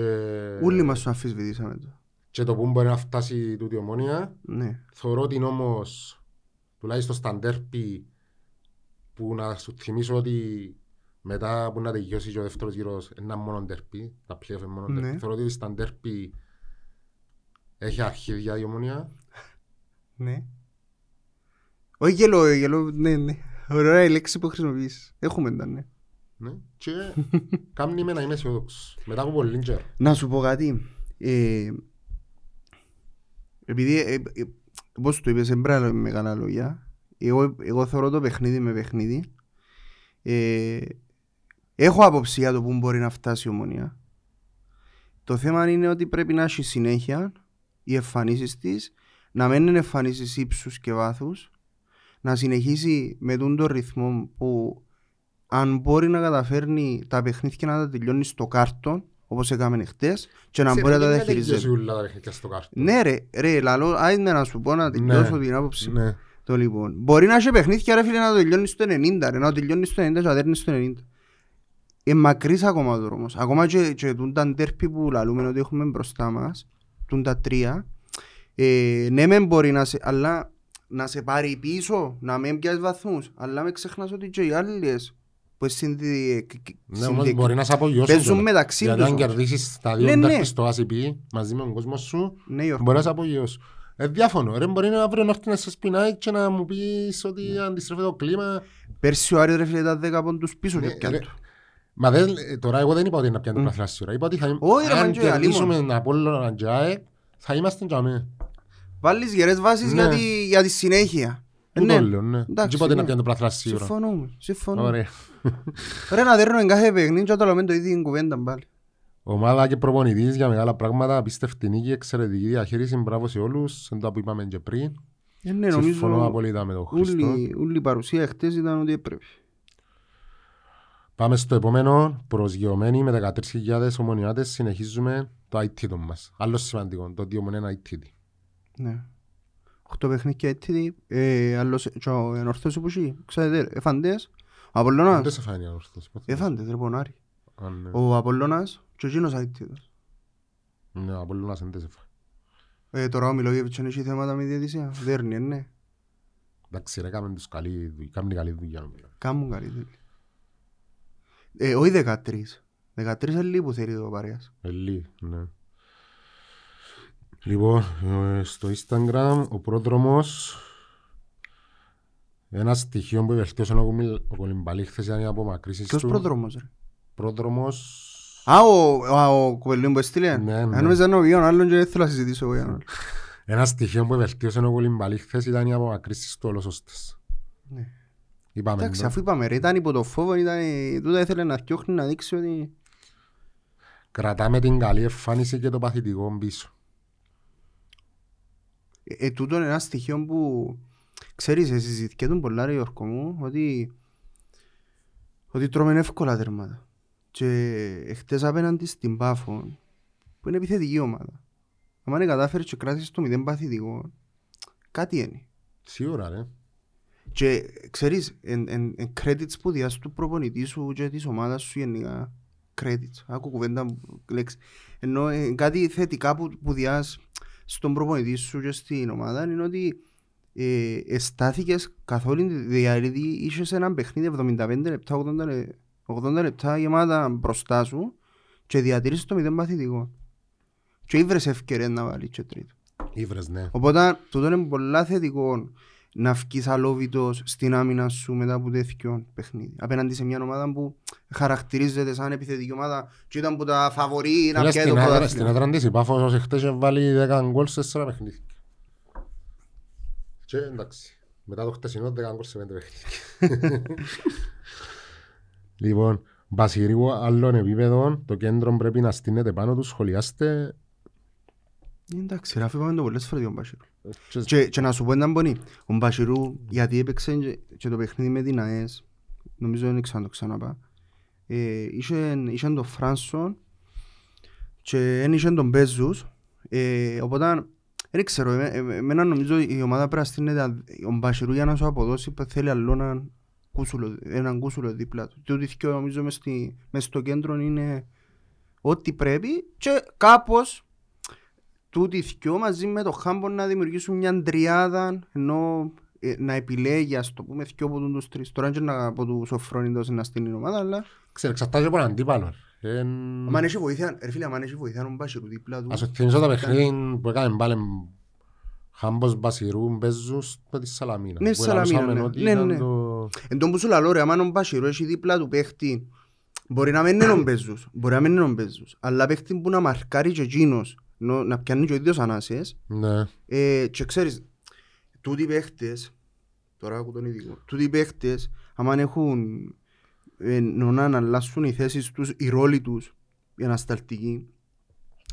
[SPEAKER 1] Όλοι μας το αμφισβητήσαμε το.
[SPEAKER 2] και το που μπορεί να φτάσει τούτη η ομόνια.
[SPEAKER 1] Ναι.
[SPEAKER 2] Θεωρώ ότι όμως τουλάχιστον στα ντέρπι που να σου θυμίσω ότι μετά που να τελειώσει και ο δεύτερος γύρος ένα μόνο ντέρπι, τα πλέον είναι μόνο
[SPEAKER 1] Ναι.
[SPEAKER 2] ντέρπι. Θεωρώ ότι στα ντέρπι έχει αρχίδια η ομόνια.
[SPEAKER 1] Ναι. Όχι γελό, γελό, ναι, ναι. Ωραία η λέξη που χρησιμοποιείς. Έχουμε τα, ναι.
[SPEAKER 2] Ναι. Και κάνει με να είμαι αισιόδοξος. Μετά από πολύ καιρό.
[SPEAKER 1] Να σου πω κάτι. Ε, επειδή, ε, ε, πώς το είπες, εμπράλα με μεγάλα λόγια. Εγώ, εγώ θεωρώ το παιχνίδι με παιχνίδι. Ε, έχω άποψη για το που μπορεί να φτάσει η ομονία. Το θέμα είναι ότι πρέπει να έχεις συνέχεια οι εμφανίσεις της, να μην είναι εμφανίσεις ύψους και βάθους, να συνεχίσει με τον το ρυθμό που αν μπορεί να καταφέρνει τα παιχνίδια να τα τελειώνει στο κάρτον, όπως έκαμε χτες, και να μπορεί να τα διαχειριζεται.
[SPEAKER 2] διαχειριζέται. όλα τα παιχνίδια στο κάρτο.
[SPEAKER 1] Ναι ρε, ρε, λαλό, άιντε να σου πω να τελειώσω την άποψη. μου.
[SPEAKER 2] Ναι.
[SPEAKER 1] Το λοιπόν. Μπορεί να έχει παιχνίδια ρε φίλε να το τελειώνεις στο 90, ρε, να το τελειώνεις στο 90 και να δέρνεις στο 90. Είναι μακρύς ακόμα ο δρόμος. Ακόμα και, και τούν τα ντέρπι που λαλούμε ότι έχουμε μπροστά μας, τούν τα τρία, ε, ναι μεν μπορεί να σε, αλλά να σε πάρει πίσω, να μην πιάσεις βαθμούς, αλλά μην ξεχνάς ότι και οι άλλες που συνδυ...
[SPEAKER 2] Ναι, όμως μπορεί να σε απογειώσουν.
[SPEAKER 1] παίζουν
[SPEAKER 2] κιόλας.
[SPEAKER 1] μεταξύ
[SPEAKER 2] Γιατί
[SPEAKER 1] τους.
[SPEAKER 2] αν
[SPEAKER 1] όμως.
[SPEAKER 2] κερδίσεις τα
[SPEAKER 1] Ναι,
[SPEAKER 2] δύο
[SPEAKER 1] ναι.
[SPEAKER 2] ντέρπι στο ACP μαζί με τον κόσμο σου,
[SPEAKER 1] Ναι, Γιώργο.
[SPEAKER 2] μπορεί να σε απογειώσουν. Ε, διάφωνο. Ρε, μπορεί να βρει να έρθει να σε σπινάει και να μου πεις ότι αντιστρέφεται το κλίμα.
[SPEAKER 1] Πέρσι ο Άρης ρε φίλε ήταν 10 πόντους πίσω
[SPEAKER 2] Ναι,
[SPEAKER 1] και πιάνε
[SPEAKER 2] ρε,
[SPEAKER 1] το.
[SPEAKER 2] Μα δεν, ε, τώρα εγώ δεν είπα ότι είναι να πιάνει το
[SPEAKER 1] Μμ.
[SPEAKER 2] πρωτάθλημα σίγουρα. Είπα ότι θα,
[SPEAKER 1] Όχι, ρε,
[SPEAKER 2] αν
[SPEAKER 1] μαντζέ, αλλήμον.
[SPEAKER 2] κερδίσουμε από όλο και ΑΕΚ, θα είμαστε για μέ.
[SPEAKER 1] Βάλεις γερές βάσεις
[SPEAKER 2] Ναι.
[SPEAKER 1] για, τη, για τη συνέχεια. Ε,
[SPEAKER 2] Τούτο
[SPEAKER 1] ναι.
[SPEAKER 2] λέω, ναι.
[SPEAKER 1] Εντάξει,
[SPEAKER 2] Δεν είπα ότι
[SPEAKER 1] ναι.
[SPEAKER 2] να πιάνει το πρωτάθλημα σίγουρα.
[SPEAKER 1] Συμφωνούμε, συμφωνούμε.
[SPEAKER 2] Ωραία.
[SPEAKER 1] Ρε να δέρνουμε κάθε παιχνίδι και να το λέμε το ίδιο κουβέντα πάλι.
[SPEAKER 2] Ομάδα και προπονητής για μεγάλα πράγματα, απίστευτη νίκη, εξαιρετική διαχείριση, μπράβο σε όλους, εν το που είπαμε και πριν.
[SPEAKER 1] Ε, ναι,
[SPEAKER 2] Συμφωνώ
[SPEAKER 1] νομίζω
[SPEAKER 2] απόλυτα με τον Χριστό.
[SPEAKER 1] όλη, όλη η παρουσία χτες ήταν ότι έπρεπε.
[SPEAKER 2] Πάμε στο επόμενο, προσγειωμένοι με 13.000 ομονιάτες, συνεχίζουμε το IT το μας. Άλλο σημαντικό, το ότι ομονία είναι IT.
[SPEAKER 1] Ναι. Οχτώ παιχνίδια έτσι, ε, άλλος, και ο ενορθός που έχει, ξέρετε, εφάντες, ο Απολλώνας,
[SPEAKER 2] Δεν σε φάνηκε ορθός.
[SPEAKER 1] εφάντες ρε πονάρι.
[SPEAKER 2] Α, ναι.
[SPEAKER 1] Ο Απολλώνας και ο Γίνος αίτητος.
[SPEAKER 2] Ναι, ο Απόλλωνας δεν σε φάνηκε.
[SPEAKER 1] Ε, τώρα ο Μιλόγεβιτς δεν έχει θέματα με διαιτησία, δέρνει, ε, ναι.
[SPEAKER 2] Εντάξει ρε, κάμεν τους καλή δουλειά, κάμουν καλή δουλειά. νομίζω.
[SPEAKER 1] Κάμουν καλή δουλειά. Ε, όχι 13. 13 είναι λίγος που θέλει το παρέας.
[SPEAKER 2] Ελί, ναι. Λοιπόν, ε, στο Instagram ο πρόδρομος Ένα στοιχείο που βελτίωσε ο Κουλι- ο Κολυμπαλή χθες ήταν οι απομακρύσεις
[SPEAKER 1] Ποιος
[SPEAKER 2] του.
[SPEAKER 1] πρόδρομος ρε;
[SPEAKER 2] Πρόδρομος...
[SPEAKER 1] Α, ο, ο, ο κουβελίον που έστειλε;
[SPEAKER 2] Ναι,
[SPEAKER 1] Αν
[SPEAKER 2] ναι.
[SPEAKER 1] νόμιζα είναι ο Βιόν, άλλον και δεν θέλω να συζητήσω εγώ για να-
[SPEAKER 2] Ένα στοιχείο που βελτίωσε ο Κολυμπαλή χθες ήταν οι απομακρύσεις του ολοσώστες.
[SPEAKER 1] Ναι.
[SPEAKER 2] Είπαμε
[SPEAKER 1] Εντάξει,
[SPEAKER 2] το.
[SPEAKER 1] αφού είπαμε ρε, ήταν υπό το φόβο, ήταν, τούτα ήθελε να διώχνει να δείξει ότι...
[SPEAKER 2] Κρατάμε την καλή εμφάνιση και το παθητικό πίσω.
[SPEAKER 1] Ε, ε, τούτο είναι ένα στοιχείο που ξέρεις, ε, συζητιέται πολλά ρε Γιώργο μου, ότι, ότι τρώμε εύκολα τέρματα. Και εχθές απέναντι στην Πάφο, που είναι επιθετική ομάδα, αν δεν κατάφερες και κράτησες το μηδέν παθητικό, κάτι είναι.
[SPEAKER 2] Σίγουρα ρε.
[SPEAKER 1] Και ξέρεις, εν, εν, εν credits που διάς του προπονητή σου και της ομάδας σου γενικά. Credits. Άκου κουβέντα λέξη. Ενώ ε, κάτι θετικά που, που διάς στον προπονητή σου και στην ομάδα είναι ότι ε, εστάθηκες καθ' όλη τη διάρκεια, είχες ένα παιχνίδι 75 λεπτά, 80, λε- 80 λεπτά γεμάτα μπροστά σου και διατηρήσεις το μηδέν παθητικό. Και ήβρες ευκαιρία να βάλεις και τρίτο.
[SPEAKER 2] Ήβρες ναι.
[SPEAKER 1] Οπότε τούτο είναι πολλά θετικό να βγεις αλόβητος στην άμυνα σου μετά από τέτοιο παιχνίδι. Απέναντι σε μια ομάδα που χαρακτηρίζεται σαν επιθετική ομάδα και ήταν που τα φαβορεί να
[SPEAKER 2] Φίλε,
[SPEAKER 1] πιάει το
[SPEAKER 2] στην έδρα- Στην
[SPEAKER 1] πρωτάθλημα.
[SPEAKER 2] έδρα της η Πάφος εχθές είχε βάλει 10 γκολ σε 4 παιχνίδια. Και εντάξει. Μετά το χτεσινό 10 γκολ σε 5 παιχνίδια. Λοιπόν, Μπασιρίου άλλων επίπεδων, το κέντρο πρέπει να στείνεται πάνω του, σχολιάστε.
[SPEAKER 1] Εντάξει, ρε, αφού είπαμε το πολλές φορές για τον Μπασιρού.
[SPEAKER 2] Και-
[SPEAKER 1] Και, και να σου πω ήταν πονή. Ο Μπασιρού, γιατί έπαιξε και, και το παιχνίδι με την ΑΕΣ, νομίζω δεν ξανά το ξαναπά, ε, είχε, είχε τον Φράνσον και δεν είχε τον Μπέζους, ε, οπότε δεν ξέρω, εμέ- εμέ- εμένα νομίζω η ομάδα πρέπει να στείνεται, α- ο Μπασιρού για να σου αποδώσει πα- θέλει άλλο έναν κούσουλο, έναν κούσουλο δίπλα του. Τούτοι δυο νομίζω μες, στη, μες στο κέντρο είναι ό,τι πρέπει και κάπως τούτοι δυο μαζί με το Χάμπο να δημιουργήσουν μια τριάδα ενώ ε, να επιλέγει ας το πούμε δυο από τους τρεις. Τώρα και να από τους Σοφρόνιντος να στείλει η ομάδα αλλά
[SPEAKER 2] Ξέρε, εξαρτάται από τον αντίπαλο. Εν-
[SPEAKER 1] άμα έχει βοήθεια, ρε φίλε, άμα έχει βοήθεια ο Μπασιρού δίπλα του
[SPEAKER 2] Ας σου θυμίσω το παιχνίδι που έκαμε πάλι Χάμπος Μπασιρού Μπέζους με τη Σαλαμίνα.
[SPEAKER 1] Ναι,
[SPEAKER 2] Που
[SPEAKER 1] Σαλαμίνα,
[SPEAKER 2] ελαλούσαμε
[SPEAKER 1] ναι.
[SPEAKER 2] ότι
[SPEAKER 1] Ναι,
[SPEAKER 2] ήταν
[SPEAKER 1] ναι.
[SPEAKER 2] το-
[SPEAKER 1] Εν τόν που σου λαλώ ρε, άμα ο Μπασιρού έχει δίπλα του παίχτη μπορεί να μην είναι ο Μπέζους, μπορεί να μην είναι ο Μπέζους αλλά παίχτη που να μαρκάρει και εκείνος νο- να πιάνει και ο ίδιος ανάσες
[SPEAKER 2] Ναι.
[SPEAKER 1] Ε, και ξέρεις, τούτοι παίχτες, τώρα άκου τον ειδικό, τούτοι παίχτες, άμα έχουν ε, να αλλάσουν οι θέσεις τους, οι ρόλοι τους, οι ανασταλτικοί,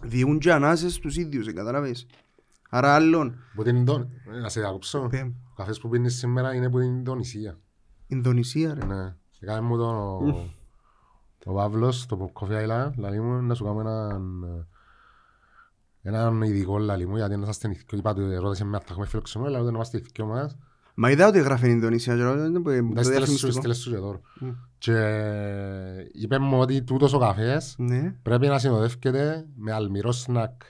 [SPEAKER 1] διούν και ανάσες τους ίδιους, ε, καταλάβες. Άρα άλλον,
[SPEAKER 2] Που την Ινδο- Να σε διακόψω.
[SPEAKER 1] πέμ,
[SPEAKER 2] Ο καφές που πίνεις σήμερα είναι από την Ινδονησία.
[SPEAKER 1] Ινδονησία ρε.
[SPEAKER 2] Ναι. Έκανε μου τον ο- ο Παύλος, το Coffee Island, λαλή μου να σου κάνω έναν έναν ειδικό λαλή μου, γιατί να σας την ηθικio, είπα του, ρώτησε με αν θα έχουμε φιλοξενό, αλλά δεν είμαστε ηθικio μας.
[SPEAKER 1] Μα είδα ότι έγραφε η Ινδονησία, και ρωτώ, είναι που- που
[SPEAKER 2] Τα
[SPEAKER 1] το
[SPEAKER 2] στέλνες σου,
[SPEAKER 1] διαφημιστικό.
[SPEAKER 2] στέλνες σου και τώρα.
[SPEAKER 1] Μμ.
[SPEAKER 2] Και είπε μου ότι τούτος ο καφές
[SPEAKER 1] Ναι,
[SPEAKER 2] πρέπει να συνοδεύκεται με αλμυρό σνακ.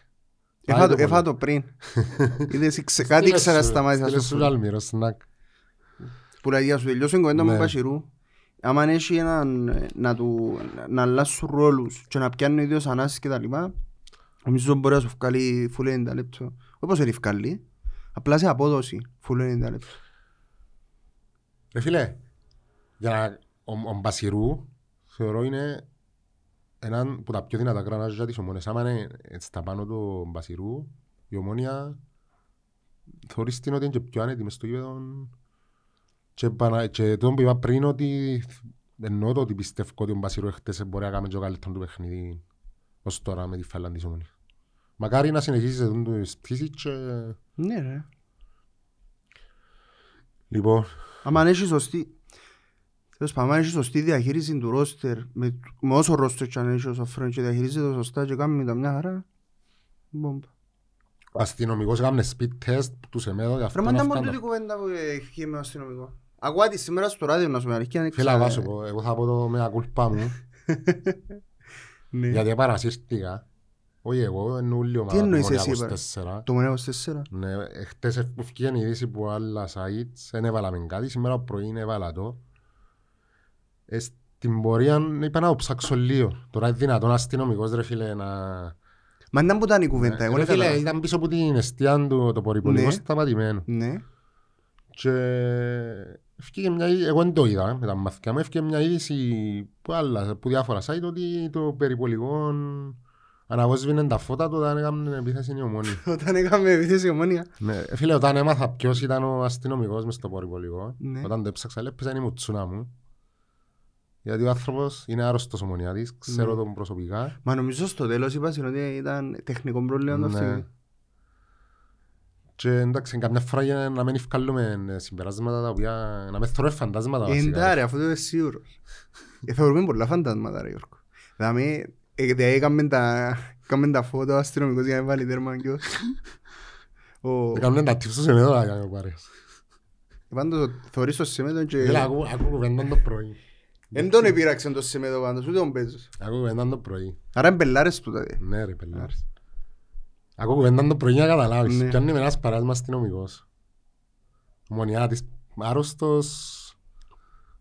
[SPEAKER 1] Έφα το-
[SPEAKER 2] Πάει
[SPEAKER 1] έφα
[SPEAKER 2] το
[SPEAKER 1] το πριν. Είδες, ξε-
[SPEAKER 2] πολύ.
[SPEAKER 1] κάτι
[SPEAKER 2] Στείλες
[SPEAKER 1] ήξερα
[SPEAKER 2] σου-
[SPEAKER 1] σταμάτησα
[SPEAKER 2] στείλες
[SPEAKER 1] σου.
[SPEAKER 2] σου αλμυρό σνακ.
[SPEAKER 1] Που λέει για σου τελειώσει η κουβέντα με
[SPEAKER 2] Ναι.
[SPEAKER 1] τον Μπασιρού άμα έχει έναν να, του, να αλλάσουν ρόλους και να πιάνει ο ίδιος ανάσεις και τα λοιπά νομίζω μπορεί να σου βγάλει φουλ 90 λεπτό όπως είναι βγάλει απλά σε απόδοση φουλ 90 λεπτό
[SPEAKER 2] Ρε φίλε, για να, ο, ο Μπασιρού θεωρώ είναι έναν που τα πιο δυνατά κρανάζια της ομόνιας. Άμα είναι στα πάνω του Μπασιρού, η ομόνια θεωρείς την ότι είναι και πιο άνετη μες στο γήπεδο. Και, παρα, και το που είπα πριν ότι εννοώ το ότι πιστεύω ότι ο Μπασιρού χτες μπορεί να κάνει και το καλύτερο του παιχνίδι ως τώρα με τη φάλα της ομόνιας. Μακάρι να συνεχίσεις σε τούτο τις πτήσεις και...
[SPEAKER 1] ναι ρε
[SPEAKER 2] Λοιπόν,
[SPEAKER 1] άμα έχεις σωστή Τέλος πάντων, αν έχεις σωστή διαχείριση του ρόστερ με, με όσο ρόστερ και αν έχεις ο Σοφρόνης και διαχειρίζεται το σωστά και κάνει τα μια χαρά μπόμπα
[SPEAKER 2] ο αστυνομικός έκανε speed test τους εμέδω για
[SPEAKER 1] Ρε
[SPEAKER 2] αυτό
[SPEAKER 1] μα
[SPEAKER 2] να
[SPEAKER 1] ήταν μόνο
[SPEAKER 2] φτάνω.
[SPEAKER 1] τούτη κουβέντα που έχει με ο αστυνομικό Ακούω τη σήμερα στο ράδιο να σου πει αλήθεια δεν
[SPEAKER 2] Φίλα,
[SPEAKER 1] ξέρω.
[SPEAKER 2] θα σου πω, εγώ θα πω το με ακούλπα μου,
[SPEAKER 1] Ναι.
[SPEAKER 2] γιατί παρασύρθηκα. Όχι εγώ, είναι όλη η ομάδα
[SPEAKER 1] Τι εννοείς
[SPEAKER 2] του
[SPEAKER 1] εσύ,
[SPEAKER 2] Μονιακός
[SPEAKER 1] παρα;
[SPEAKER 2] τέσσερα.
[SPEAKER 1] Το Μονέο 4
[SPEAKER 2] Ναι, χτες που βγήκε η είδηση που άλλα sites, δεν έβαλαμε κάτι, σήμερα το πρωί έβαλα το. Ε, στην πορεία είπα να το ψάξω λίγο. Τώρα είναι δυνατόν αστυνομικός ρε φίλε να...
[SPEAKER 1] Μα ήταν που ήταν η κουβέντα, εγώ
[SPEAKER 2] Ρε
[SPEAKER 1] δεν
[SPEAKER 2] φίλε,
[SPEAKER 1] κατάλαβα.
[SPEAKER 2] ήταν πίσω από την αιστεία του το πορυπολικό
[SPEAKER 1] Ναι.
[SPEAKER 2] σταματημένο.
[SPEAKER 1] Ναι.
[SPEAKER 2] Και Έφυγε μια, είδη- εγώ δεν το είδα με τα μαθηκά μου, έφυγε μια είδηση που, άλλα, που διάφορα site ότι το περιπολικό αναβόσβηνε τα φώτα του όταν έκαμε επίθεση η ομόνη.
[SPEAKER 1] Όταν έκαμε επίθεση ομόνια.
[SPEAKER 2] ναι, ε, φίλε, όταν έμαθα ποιος ήταν ο αστυνομικός μες στο περιπολικό,
[SPEAKER 1] Ναι.
[SPEAKER 2] όταν το έψαξα, λέει, έπαιζαν η μουτσούνα μου. Γιατί ο άνθρωπος είναι άρρωστος ομονιάτης, ξέρω
[SPEAKER 1] Ναι.
[SPEAKER 2] τον προσωπικά.
[SPEAKER 1] Μα νομίζω στο τέλος είπα ότι ήταν τεχνικό πρόβλημα το
[SPEAKER 2] Ναι.
[SPEAKER 1] αυτοκίνητο.
[SPEAKER 2] Και εντάξει, καμιά φορά για να μην ευκαλούμε ε, συμπεράσματα τα οποία... να μην θωρούμε φαντάσματα
[SPEAKER 1] Ε,
[SPEAKER 2] βασικά.
[SPEAKER 1] εντά ρε, αφού το είμαι σίγουρος. Ε, Θεωρούμε πολλά φαντάσματα ρε Γιώργο. Δηλαδή, ε, δηλαδή έκαμε τα, έκαμε τα φώτα ο αστυνομικός για να βάλει τέρμα κιός. Ο-
[SPEAKER 2] Έκαναν τα tips στο σεμέδο να κάνουμε πάρες.
[SPEAKER 1] Πάντως θωρείς το σεμέτο και...
[SPEAKER 2] Έλα, ακού ακού κουβένταν το πρωί.
[SPEAKER 1] Εν τον επήραξε το σεμέτο πάντως, ούτε τον παίζος.
[SPEAKER 2] Ακού κουβένταν το πρωί.
[SPEAKER 1] Άρα είναι μπελάρες του τότε.
[SPEAKER 2] Ναι ρε πελάρες. Ακού κουβένταν το πρωί για να καταλάβεις.
[SPEAKER 1] Ναι.
[SPEAKER 2] Πιάνει με ένας παράσμα αστυνομικός. Ομονιάτης, άρρωστος.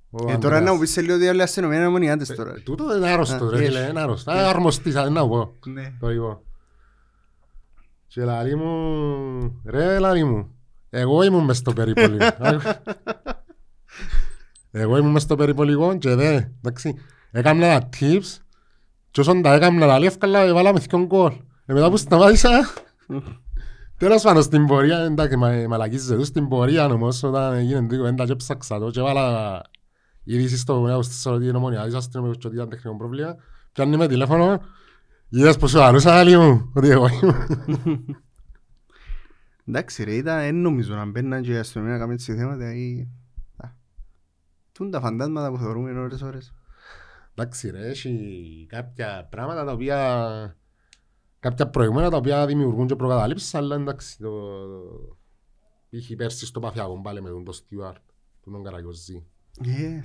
[SPEAKER 2] ο
[SPEAKER 1] Ε, τώρα
[SPEAKER 2] Ανδρέας.
[SPEAKER 1] να μου πεις σε λίγο ότι άλλοι αστυνομία είναι μονιάτες τώρα.
[SPEAKER 2] Ε, Τούτο είναι άρρωστος
[SPEAKER 1] Α,
[SPEAKER 2] ρε
[SPEAKER 1] yes.
[SPEAKER 2] φίλε, είναι άρρωστος. Α, αρμοστής, αν να πω.
[SPEAKER 1] Ναι.
[SPEAKER 2] Το είπα. Και λαλί μου, ρε λαλί μου, εγώ ήμουν μες στο περιπολικό. εγώ ήμουν μες στο περιπολικό και δε, εντάξει, έκανα τα tips και όσον τα έκανα λαλί εύκολα έβαλαμε δυο γκολ. Ε, μετά που σταμάτησα, τέλος πάνω στην πορεία, εντάξει, μα, μαλακίζεσαι του, στην πορεία όμως όταν έγινε την κουβέντα και ψάξα το και έβαλα είδηση στο νέο στο ότι είναι ομονιάτης αστυνομικός και ότι ήταν τεχνικό πρόβλημα, πιάνει με τηλέφωνο Είδες πως σου αρούσα άλλη μου, ότι εγώ ήμουν.
[SPEAKER 1] Εντάξει ρε, ήταν, εν νομίζω να μπαίναν και η αστυνομία να κάνουν έτσι θέματα ή... Α. Τούν τα φαντάσματα που θεωρούμε ώρες ώρες.
[SPEAKER 2] Εντάξει ρε, έχει κάποια πράγματα τα οποία... Κάποια προηγούμενα τα οποία δημιουργούν και προκαταλήψεις, αλλά εντάξει, το... Είχε πέρσι στο Παφιάκο πάλι με τον τος Στιουάρτ, τον Καραγιοζή,
[SPEAKER 1] Ε,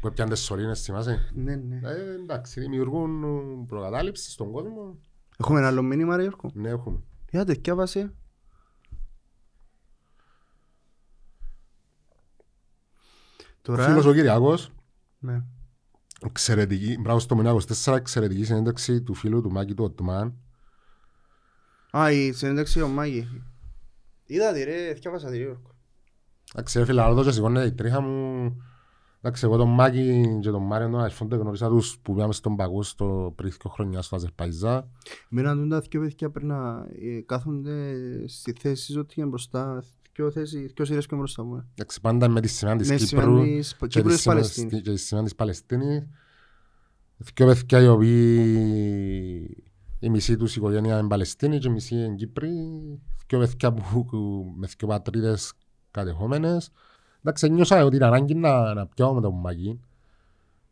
[SPEAKER 2] που έπιανε τις σωλήνες, θυμάσαι;
[SPEAKER 1] ναι, ναι.
[SPEAKER 2] Ε, εντάξει, δημιουργούν προκατάληψη στον κόσμο.
[SPEAKER 1] Έχουμε ένα άλλο μήνυμα ρε Γιώργο;
[SPEAKER 2] Ναι, έχουμε.
[SPEAKER 1] Για τέτοια βάση.
[SPEAKER 2] Ο φίλος
[SPEAKER 1] Τώρα...
[SPEAKER 2] ο Κυριακός,
[SPEAKER 1] Ναι.
[SPEAKER 2] Εξαιρετική, μπράβο στο Μενά 24, εξαιρετική συνέντευξη του φίλου του Μάκη του Οτμάν.
[SPEAKER 1] Α, η συνέντευξη ο Μάγη. Είδα τη ρε, θυκιάβασα τη ρε Γιώργο.
[SPEAKER 2] Εντάξει, ρε φίλε, αλλά εδώ και σηκώνεται η τρίχα μου. Εντάξει, εγώ τον Μάκη και τον Μάριο τον αριφόν το γνώρισα τους που πήγαμε στον Παγούς στο πριν δύο χρόνια στο Αζερπαϊζά.
[SPEAKER 1] Εμένα τούν τα δυο παιδιά πρέπει να ε, κάθονται στη θέση ότι είναι μπροστά. Δυο θέσεις, δυο σειρές και μπροστά μου. ε.
[SPEAKER 2] Εντάξει, πάντα με τη σημαία της
[SPEAKER 1] Ναι,
[SPEAKER 2] Κύπρου
[SPEAKER 1] σημαίνει της-
[SPEAKER 2] και
[SPEAKER 1] Κύπρου
[SPEAKER 2] τη
[SPEAKER 1] της
[SPEAKER 2] σημαία-
[SPEAKER 1] Παλαιστίνης.
[SPEAKER 2] και τη σημαία της Παλαιστίνης. Δυο παιδιά οι οποίοι η μισή τους οικογένεια είναι Παλαιστίνη και η μισή είναι Κύπροι. Δυο παιδιά που, που- με δυο πατρίδες κατεχόμενες. Εντάξει, νιώσα ότι είναι ανάγκη να, να πιάω με τον Μάκη.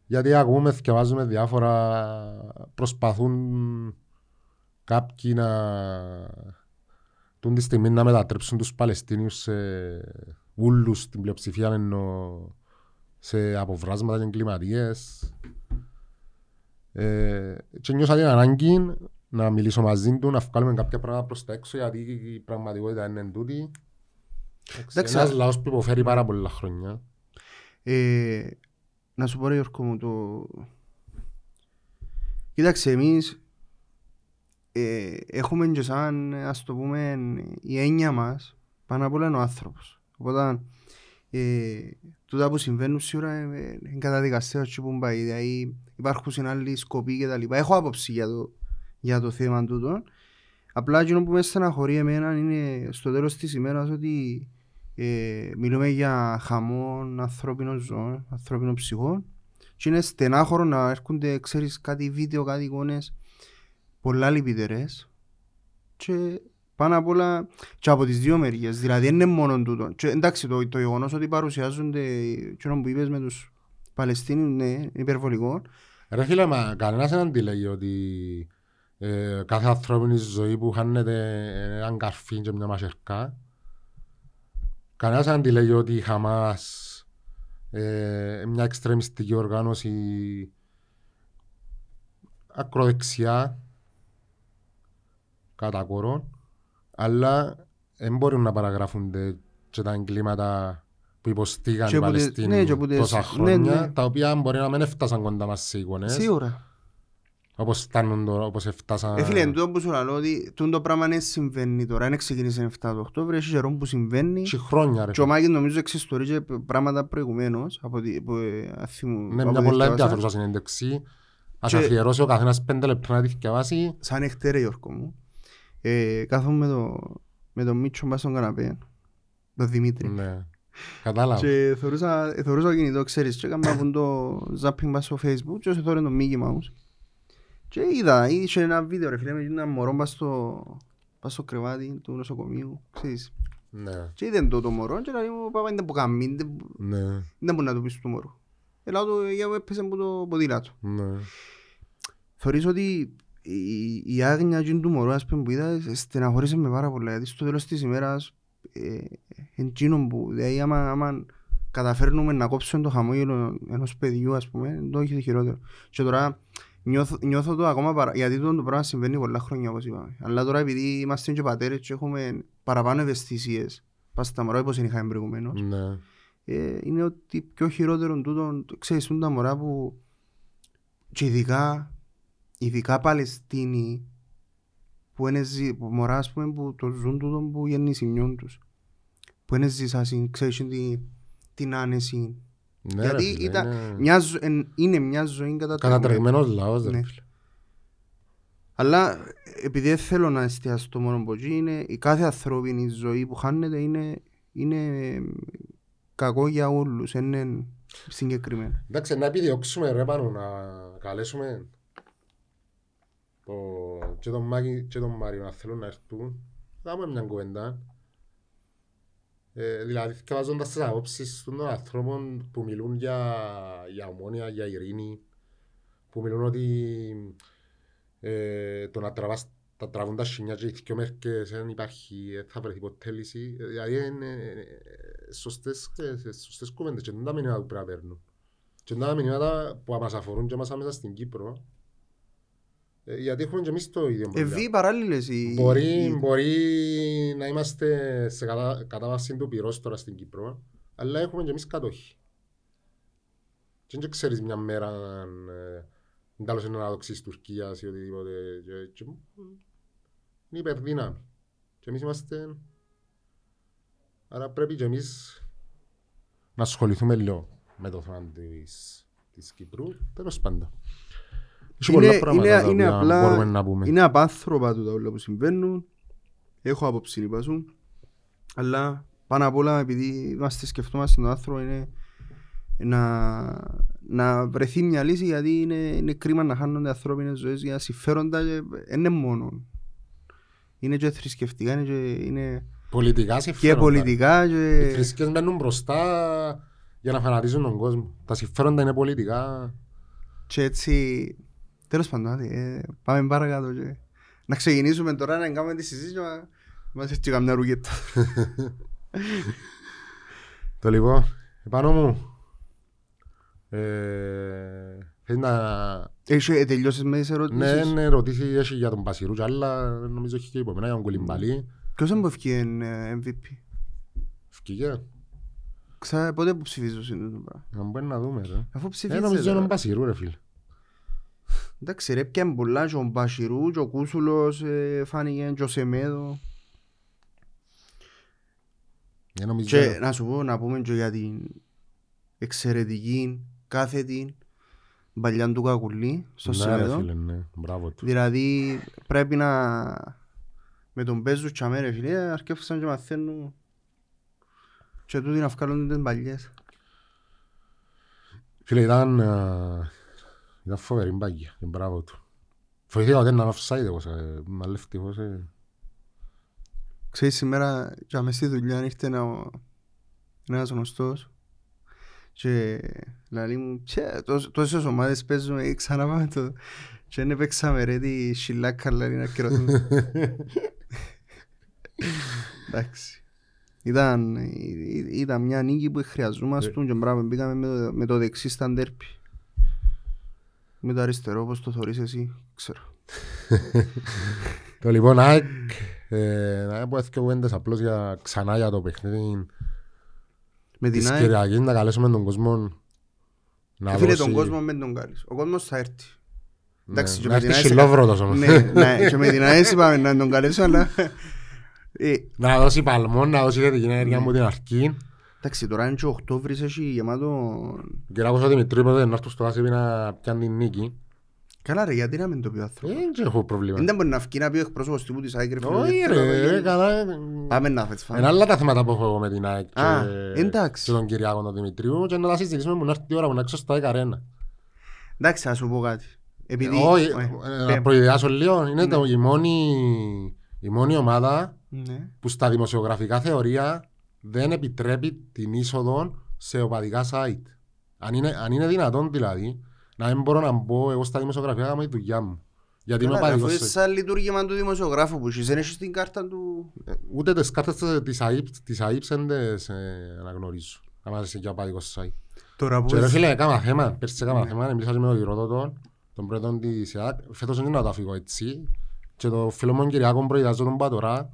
[SPEAKER 2] Γιατί ακούμε, θυκευάζουμε διάφορα, προσπαθούν κάποιοι να τούν τη στιγμή να μετατρέψουν τους Παλαιστίνιους σε ούλους την πλειοψηφία εννοώ σε αποβράσματα και εγκληματίες. Ε, και νιώσα την ανάγκη να μιλήσω μαζί του, να βγάλουμε κάποια πράγματα προς τα έξω γιατί η πραγματικότητα είναι εν τούτη.
[SPEAKER 1] Εντάξει,
[SPEAKER 2] Ένας
[SPEAKER 1] α-
[SPEAKER 2] λαός που υποφέρει πάρα πολλά χρόνια.
[SPEAKER 1] Ε, να σου πω ρε Γιώργο μου το... Κοίταξε εμείς ε, έχουμε και σαν ας το πούμε η έννοια μας πάνω απ' όλα είναι ο άνθρωπος. Οπότε ε, τούτα που συμβαίνουν σίγουρα ε, ε, είναι καταδικαστέα έτσι που πάει. Δηλαδή υπάρχουν άλλοι σκοποί και τα λοιπά. Έχω άποψη για το, για το θέμα τούτο. Απλά εκείνο που με στεναχωρεί εμένα είναι στο τέλος της ημέρας ότι ε, μιλούμε για χαμόν ανθρώπινων ζώων, ανθρώπινων ψυχών και είναι στενάχωρο να έρχονται, ξέρεις, κάτι βίντεο, κάτι εικόνες πολλά λυπητερές και πάνω απ' όλα και από τις δύο μεριές, δηλαδή δεν είναι μόνο τούτο. Και, εντάξει, το, το γεγονός ότι παρουσιάζονται εκείνο που είπες με τους Παλαιστίνιους, ναι, είναι υπερβολικό.
[SPEAKER 2] Ρε φίλε, μα κανένας δεν αντιλέγει ότι ε, κάθε ανθρώπινη ζωή που χάνεται έναν καρφί και μια μασερκά κανένας δεν αντιλέγει ότι η Χαμάς ε, μια εξτρεμιστική οργάνωση ακροδεξιά κατά κόρον αλλά δεν μπορούν να παραγράφονται και τα εγκλήματα που υποστήγαν
[SPEAKER 1] Και
[SPEAKER 2] οι
[SPEAKER 1] που τις-
[SPEAKER 2] Παλαιστίνοι
[SPEAKER 1] ναι, και που τις-
[SPEAKER 2] τόσα
[SPEAKER 1] ναι,
[SPEAKER 2] χρόνια
[SPEAKER 1] ναι.
[SPEAKER 2] τα οποία μπορεί να μην έφτασαν κοντά μας σε εικόνες
[SPEAKER 1] Σίγουρα.
[SPEAKER 2] Όπως φτάνουν τώρα, όπως έφτασαν...
[SPEAKER 1] Ε, φίλε, εν τούτο που σου λέω ότι τούτο το πράγμα δεν συμβαίνει τώρα, δεν ξεκίνησε 7 το Οκτώβριο, έχει καιρό που συμβαίνει
[SPEAKER 2] Και χρόνια ρε.
[SPEAKER 1] και ο Μάκης νομίζω εξιστορεί πράγματα προηγουμένως από ό,τι που ε, αθήμου-
[SPEAKER 2] Ναι,
[SPEAKER 1] από
[SPEAKER 2] μια
[SPEAKER 1] ό,τι
[SPEAKER 2] πολλά
[SPEAKER 1] διάβασα.
[SPEAKER 2] ενδιαφέρουσα συνέντευξη. Ας
[SPEAKER 1] Και-
[SPEAKER 2] αφιερώσει ο καθένας πέντε λεπτά να τη διαβάσει.
[SPEAKER 1] σαν εχτέρε Γιώργο μου, ε, κάθομαι με το, με τον Μίτσο μπας στον καναπέ, τον Δημήτρη.
[SPEAKER 2] Ναι. Κατάλαβα.
[SPEAKER 1] Και θεωρούσα, ε, θεωρούσα κινητό, ξέρεις, και έκανα από το zapping μας στο facebook και θεωρώ το Mickey Mouse. Και είδα, είχε ένα βίντεο ρε φίλε με ένα μωρό πας στο, πας στο κρεβάτι του νοσοκομείου, ξέρεις.
[SPEAKER 2] Ναι.
[SPEAKER 1] Και είδε το το μωρό και λέει μου, πάπα είναι που κάνει, δεν
[SPEAKER 2] Ναι.
[SPEAKER 1] δεν μπορεί να του πεις του μωρού. Ελάω του, για μου έπαιζε από το ποδήλατο.
[SPEAKER 2] Ναι.
[SPEAKER 1] Θεωρείς ότι η, η άγνοια εκείνου του μωρού ας πούμε, που είδα στεναχωρήσε με πάρα πολλά γιατί στο τέλος της ημέρας ε, εκείνο που δηλαδή άμα, άμα καταφέρνουμε να κόψουμε το χαμόγελο ενός παιδιού ας πούμε το έχει χειρότερο και τώρα νιώθω, νιώθω το ακόμα παρα, γιατί το, το πράγμα συμβαίνει πολλά χρόνια όπως είπαμε αλλά τώρα επειδή είμαστε και πατέρες και έχουμε παραπάνω ευαισθησίες πας στα μωρά όπως δεν είχαμε προηγουμένως
[SPEAKER 2] Ναι.
[SPEAKER 1] ε, είναι ότι πιο χειρότερο τούτο, ξέρεις, τούτα τα μωρά που και ειδικά, ειδικά Παλαιστίνοι που είναι ζει, που μωρά ας πούμε που το ζουν τούτο που γεννησιμιών τους που είναι ζήσασιν, ξέρεις είναι την, την άνεση
[SPEAKER 2] Ναι,
[SPEAKER 1] γιατί
[SPEAKER 2] ρε φίλε,
[SPEAKER 1] ήταν,
[SPEAKER 2] είναι
[SPEAKER 1] μια, ζω- εν- είναι μια ζωή κατατρεγμένη
[SPEAKER 2] Κατατρεγμένος λαός ρε
[SPEAKER 1] Ναι.
[SPEAKER 2] φίλε.
[SPEAKER 1] αλλά επειδή δεν θέλω να εστιάσω το μόνο από εκεί είναι η κάθε ανθρώπινη ζωή που χάνεται είναι, είναι ε, κακό για όλους, είναι συγκεκριμένα.
[SPEAKER 2] Εντάξει, να επιδιώξουμε ρε πάνω να καλέσουμε το... και τον Μάκη και τον Μάριο να θέλουν να έρθουν. Θα έχουμε μια κουβέντα. Ε, δηλαδή, διαβάζοντας τις απόψεις των ανθρώπων που μιλούν για, για ομόνια, για ειρήνη, που μιλούν ότι ε, το να τραβάς τα τραβούν τα σινιά και οι δυο μέρκες δεν υπάρχει, δεν θα βρεθεί ποτέ λύση. Ε, Δηλαδή είναι ε, σωστές, ε, σωστές κουβέντες και δεν τα μηνύματα που πρέπει να παίρνουν. Και είναι τα μηνύματα που μας αφορούν και μας μέσα στην Κύπρο. Ε, γιατί έχουμε και εμείς το ίδιο πρόβλημα.
[SPEAKER 1] Ευεί παράλληλες οι...
[SPEAKER 2] Μπορεί,
[SPEAKER 1] οι-
[SPEAKER 2] μπορεί να είμαστε σε κατά, κατάβαση του πυρός τώρα στην Κύπρο, αλλά έχουμε και εμείς κατόχοι. Και δεν ξέρεις μια μέρα αν ε, τέλος είναι αναδοξής Τουρκίας ή οτιδήποτε. Και, και, είναι υπερδύναμη. Και εμείς είμαστε... Άρα πρέπει και εμείς να ασχοληθούμε λίγο με το θέμα της, της Κύπρου. Τέλος πάντων. Έχει
[SPEAKER 1] Είναι,
[SPEAKER 2] πολλά πράγματα
[SPEAKER 1] είναι,
[SPEAKER 2] τα
[SPEAKER 1] είναι
[SPEAKER 2] οποία
[SPEAKER 1] απλά,
[SPEAKER 2] μπορούμε να πούμε.
[SPEAKER 1] είναι απάνθρωπα τούτα όλα που συμβαίνουν. Έχω άποψη είπα σου. Αλλά πάνω απ' όλα επειδή είμαστε σκεφτόμαστε τον άνθρωπο είναι να, να βρεθεί μια λύση γιατί είναι, είναι κρίμα να χάνονται ανθρώπινες ζωές για συμφέροντα και δεν είναι μόνο. Είναι και θρησκευτικά, είναι και, είναι
[SPEAKER 2] Πολιτικά
[SPEAKER 1] και
[SPEAKER 2] συμφέροντα.
[SPEAKER 1] πολιτικά
[SPEAKER 2] Οι
[SPEAKER 1] και...
[SPEAKER 2] θρησκείες μπαίνουν μπροστά για να φανατίζουν τον κόσμο. Τα συμφέροντα είναι πολιτικά.
[SPEAKER 1] Και έτσι, τέλος πάντων, άντε, ε, πάμε παρακάτω και να ξεκινήσουμε τώρα να κάνουμε τη συζήτηση μα μας έρθει καμιά ρουγέτα.
[SPEAKER 2] Το λοιπόν, επάνω μου. Ε, θέλεις να...
[SPEAKER 1] Έχει ε, τελειώσεις με τις
[SPEAKER 2] Ναι,
[SPEAKER 1] ερωτήσεις;
[SPEAKER 2] ναι, ρωτήσει έχει για τον Πασιρού και άλλα, νομίζω έχει και υπομένα για τον Κουλιμπαλί.
[SPEAKER 1] Ποιος είναι που ευκεί ε, MVP.
[SPEAKER 2] Φκήκε,
[SPEAKER 1] Ξα, πότε που ψηφίζω είναι το πράγμα.
[SPEAKER 2] να μπορεί να δούμε. Ρε.
[SPEAKER 1] Αφού
[SPEAKER 2] Ε,
[SPEAKER 1] ψηφίζετε.
[SPEAKER 2] νομίζω είναι τον
[SPEAKER 1] τώρα.
[SPEAKER 2] Πασιρού ρε φίλε.
[SPEAKER 1] Εντάξει ρε, πιάνε πολλά και ο Μπασιρού και ο Κούσουλος ε, φάνηκε και ο Σεμέδο.
[SPEAKER 2] Ε, νομίζω
[SPEAKER 1] Και να σου πω να πούμε και για την εξαιρετική κάθετη παλιά του Κακουλή στο
[SPEAKER 2] Ναι, ρε
[SPEAKER 1] Σεμέδο.
[SPEAKER 2] φίλε, ναι, μπράβο του.
[SPEAKER 1] Δηλαδή πρέπει να με τον παίζουν τσαμέ ρε φίλε αρκεύσαν και μαθαίνουν και τούτοι να βγάλουν τις παλιές.
[SPEAKER 2] Φίλε, ήταν, ε, ήταν φοβερή μπάγια και μπράβο του. Φοηθήκα ότι ήταν offside εγώ, σε- αλλά ευτυχώς, ε,
[SPEAKER 1] Ξέρεις σήμερα και μες στη δουλειά ήρθε ένα, ένας γνωστός και λέει μου «Τσε, τόσ- τόσες ομάδες παίζουν ε, ξανά πάμε το και δεν παίξαμε ρε τη σιλάκα λέει να κυρωθούν». Εντάξει. Ήταν, ή- ήταν μια νίκη που χρειαζόμαστε και μπράβο μπήκαμε με το, με το δεξί στα ντέρπι. Με το αριστερό όπως το θωρείς εσύ, ξέρω.
[SPEAKER 2] Το λοιπόν, ΑΕΚ, ε, να πω έτσι κουβέντες απλώς για, ξανά για το παιχνίδι
[SPEAKER 1] Με την
[SPEAKER 2] της
[SPEAKER 1] ΑΕΚ,
[SPEAKER 2] Κυριακής, να καλέσουμε τον κόσμο να
[SPEAKER 1] φίλε
[SPEAKER 2] δώσει...
[SPEAKER 1] τον κόσμο με τον κάλεις. Ο κόσμος θα έρθει. Εντάξει, και
[SPEAKER 2] Να
[SPEAKER 1] με την
[SPEAKER 2] έρθει
[SPEAKER 1] ΑΕΣ-
[SPEAKER 2] χιλόβροτος όμως.
[SPEAKER 1] Ναι, ναι, και με την ΑΕΣ είπαμε να τον καλέσω, αλλά... Ε,
[SPEAKER 2] Να δώσει παλμό, να δώσει θετική ενέργεια μου την αρχή.
[SPEAKER 1] Εντάξει, τώρα είναι και ο Οκτώβρης, έχει γεμάτο...
[SPEAKER 2] Και να ακούσω Δημητρή είπε να έρθω στο Άσιπι να πιάνει την νίκη.
[SPEAKER 1] Καλά ρε, γιατί να μην το πει ο
[SPEAKER 2] Ε,
[SPEAKER 1] άνθρωπος.
[SPEAKER 2] Δεν έχω πρόβλημα.
[SPEAKER 1] Δεν μπορεί να βγει να πει ο εκπρόσωπος τύπου της ΑΕΚ, ρε φίλε,
[SPEAKER 2] Όχι
[SPEAKER 1] δεν θέλω να
[SPEAKER 2] ρε,
[SPEAKER 1] γίνει.
[SPEAKER 2] ρε, καλά.
[SPEAKER 1] Πάμε να φες
[SPEAKER 2] Είναι
[SPEAKER 1] φάμε.
[SPEAKER 2] άλλα τα θέματα που έχω εγώ με την ΑΕΚ και-
[SPEAKER 1] Α, εντάξει.
[SPEAKER 2] και τον Κυριάκο τον Δημητρίου και να τα συζητήσουμε που να έρθει η ώρα που να έξω στο ΑΕΚ Arena.
[SPEAKER 1] Εντάξει, θα σου πω κάτι. Επειδή...
[SPEAKER 2] Όχι,
[SPEAKER 1] ε,
[SPEAKER 2] ε,
[SPEAKER 1] πέ-
[SPEAKER 2] να προειδεάσω λίγο, είναι
[SPEAKER 1] Ναι.
[SPEAKER 2] το- η μόνη- η μόνη ομάδα
[SPEAKER 1] Ναι.
[SPEAKER 2] που στα δημοσιογραφικά θεωρία δεν επιτρέπει την είσοδο σε οπαδικά site. Αν είναι, αν είναι δυνατόν δηλαδή, να μην μπορώ να μπω εγώ στα δημοσιογραφικά να κάνω τη δουλειά μου. Γιατί είμαι
[SPEAKER 1] Καλά, ρε, αφού
[SPEAKER 2] οπαδικός
[SPEAKER 1] είναι
[SPEAKER 2] site.
[SPEAKER 1] σαν λειτουργήμα του δημοσιογράφου που έχεις, δεν έχεις την κάρτα του...
[SPEAKER 2] Ε, Ούτε τις κάρτες της ΑΕΠ, της ΑΕΠ δεν τις ε, αναγνωρίζω. Να μας για οπαδικός site.
[SPEAKER 1] Τώρα
[SPEAKER 2] Και ρε φίλε, κάμα θέμα, πέρσι κάμα θέμα, εμείς με τον Ηρόδοτο, τον πρόεδρος της ΕΑΚ, φέτος είναι να το αφήγω έτσι. Και το φίλο μου Κυριάκο προειδάζω τον πάω τώρα,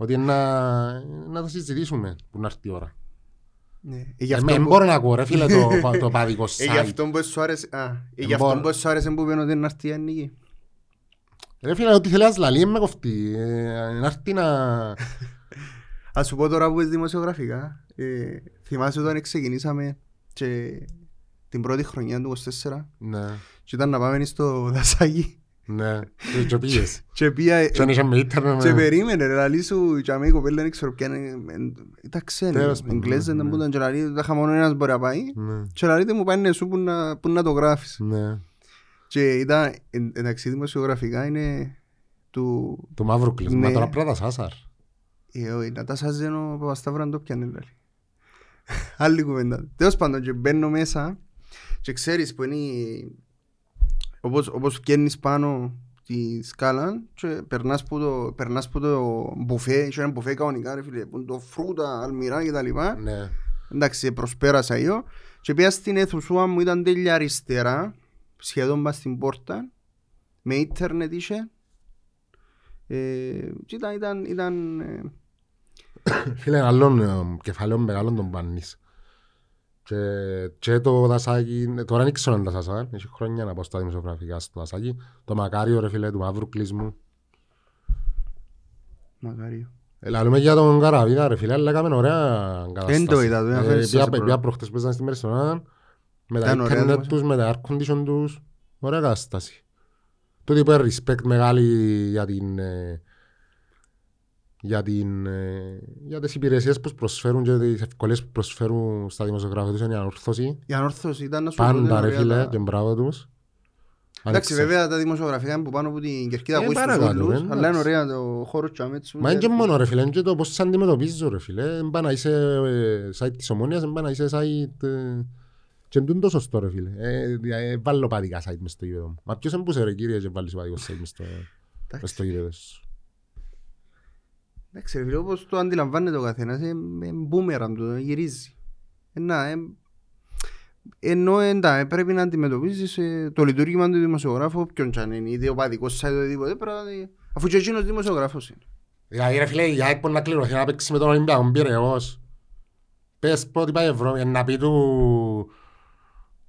[SPEAKER 2] ότι είναι να, να το συζητήσουμε που να έρθει η ώρα.
[SPEAKER 1] Ναι. Ε, γι'
[SPEAKER 2] Ε,
[SPEAKER 1] αυτό
[SPEAKER 2] Δεν
[SPEAKER 1] που-
[SPEAKER 2] μπορώ να ακούω ρε φίλε το, πα- το παδικό
[SPEAKER 1] ε, γι'
[SPEAKER 2] site.
[SPEAKER 1] αυτό που σου άρεσε... Α, ε, γι'
[SPEAKER 2] Ε,
[SPEAKER 1] αυτό
[SPEAKER 2] μπορώ.
[SPEAKER 1] που σου άρεσε που είπαν ότι είναι να έρθει η Αννίκη.
[SPEAKER 2] Ρε φίλε, ό,τι θέλεις ας λαλεί με κοφτεί. Ε, Να έρθει να...
[SPEAKER 1] Ας σου πω τώρα που είσαι δημοσιογραφικά. Ε, θυμάσαι όταν ξεκινήσαμε και την πρώτη χρονιά του 24
[SPEAKER 2] Ναι,
[SPEAKER 1] και ήταν να πάμε στο δασάκι
[SPEAKER 2] ναι. Και- Και πήγες.
[SPEAKER 1] και πήγα
[SPEAKER 2] Και αν είσαι με ίντερνετ,
[SPEAKER 1] και
[SPEAKER 2] ναι.
[SPEAKER 1] περίμενε ρε λαλή σου και αμέ η κοπέλα δεν ξέρω ποια είναι εν- ήταν ξένη,
[SPEAKER 2] Τέλος πάντων,
[SPEAKER 1] Εγγλέζα
[SPEAKER 2] ναι.
[SPEAKER 1] ήταν που ήταν και λαλή τα μόνο ένας μπορεί να πάει
[SPEAKER 2] Ναι,
[SPEAKER 1] και λαλή μου πάνε σου που να, που να το γράφεις
[SPEAKER 2] ναι.
[SPEAKER 1] και ήταν εν- εντάξει δημοσιογραφικά είναι του
[SPEAKER 2] Το μαύρο κλείσμα,
[SPEAKER 1] Ναι.
[SPEAKER 2] τώρα πρέπει να τα σάσαρ.
[SPEAKER 1] Ε, όχι, να τα σας ο Παπασταύρου να το πιάνε λαλή. Άλλη κουβέντα. Τέλος πάντων και μπαίνω μέσα και ξέρεις που είναι η- όπως, όπως βγαίνεις πάνω τη σκάλα και περνάς που το, περνάς που το μπουφέ, είχε ένα μπουφέ κανονικά ρε φίλε, που είναι το φρούτα, αλμυρά και τα λοιπά.
[SPEAKER 2] Ναι.
[SPEAKER 1] Εντάξει, προσπέρασα εγώ και πήγα στην αίθουσούα μου, ήταν τέλεια αριστερά, σχεδόν πας στην πόρτα, με ίντερνετ είχε. Ε, και ήταν, ήταν, ήταν ε,
[SPEAKER 2] Φίλε, άλλον ε, κεφάλαιο μεγάλων τον πάνεις. Και, και το δασάκι, ε, τώρα δεν ξέρω αν τα σασά, έχει χρόνια να πάω στα δημοσιογραφικά στο δασάκι. Το μακάριο ρε φίλε του μαύρου κλεισμού.
[SPEAKER 1] μακάριο.
[SPEAKER 2] Ε, Λαλούμε για τον Καραβίδα ρε φίλε, αλλά έκαμε ωραία κατάσταση.
[SPEAKER 1] Εν το είδα, το
[SPEAKER 2] Ε,
[SPEAKER 1] έφερες
[SPEAKER 2] πήγα-
[SPEAKER 1] σε πρώτο.
[SPEAKER 2] Πήγα προχτές που ήσταν στην Περσονά, με τα
[SPEAKER 1] Ήταν ωραία
[SPEAKER 2] ίντερνετ
[SPEAKER 1] δημοσιο-
[SPEAKER 2] τους, με τα air condition τους, ωραία κατάσταση. Τούτο είπε respect μεγάλη για την... ε, για, την, ε, για τις υπηρεσίες που προσφέρουν και τις ευκολίες που προσφέρουν στα δημοσιογραφία τους είναι η ανόρθωση.
[SPEAKER 1] Η ανόρθωση ήταν να σου πω ότι
[SPEAKER 2] Πάντα
[SPEAKER 1] είναι
[SPEAKER 2] ρε
[SPEAKER 1] ωραία
[SPEAKER 2] φίλε
[SPEAKER 1] τα-
[SPEAKER 2] και μπράβο τους.
[SPEAKER 1] Εντάξει,
[SPEAKER 2] Ανεξα-
[SPEAKER 1] βέβαια τα δημοσιογραφικά είναι που πάνω από την κερκίδα
[SPEAKER 2] Ε,
[SPEAKER 1] ακούεις τους
[SPEAKER 2] παρακάτω,
[SPEAKER 1] όλους,
[SPEAKER 2] εντάξει.
[SPEAKER 1] αλλά είναι ωραία το χώρο τσάμετσου.
[SPEAKER 2] Μα είναι και μόνο ρε φίλε, είναι και το πώς σε αντιμετωπίζω ρε φίλε. Δεν πάει να είσαι ε, site της ομόνιας, δεν πάει να είσαι site... ε, Και είναι το σωστό ρε φίλε. Ε, δια- ε, Βάλω παδικά site μες στο γήπεδο μου. Μα ποιος εμπούσε ρε κύριε και βάλεις παδικό site μες στο- μες στο γήπεδο σου.
[SPEAKER 1] Εντάξει, ρε φίλε, όπως το αντιλαμβάνεται ο καθένας, είναι μπούμεραν του, γυρίζει. Ε, να, ε, ενώ εντά, ε, πρέπει να αντιμετωπίζεις ε, το λειτουργήμα του δημοσιογράφου, ποιον κι αν είναι, είτε οπαδικός site, οτιδήποτε, πρέπει να- αφού και εκείνος δημοσιογράφος είναι.
[SPEAKER 2] Δηλαδή ρε φίλε, η ΑΕΚ μπορεί να κληρωθεί να παίξει με τον Ολυμπιακό Πειραιώς. Πες πρώτη πάει η Ευρώπη, να πει του...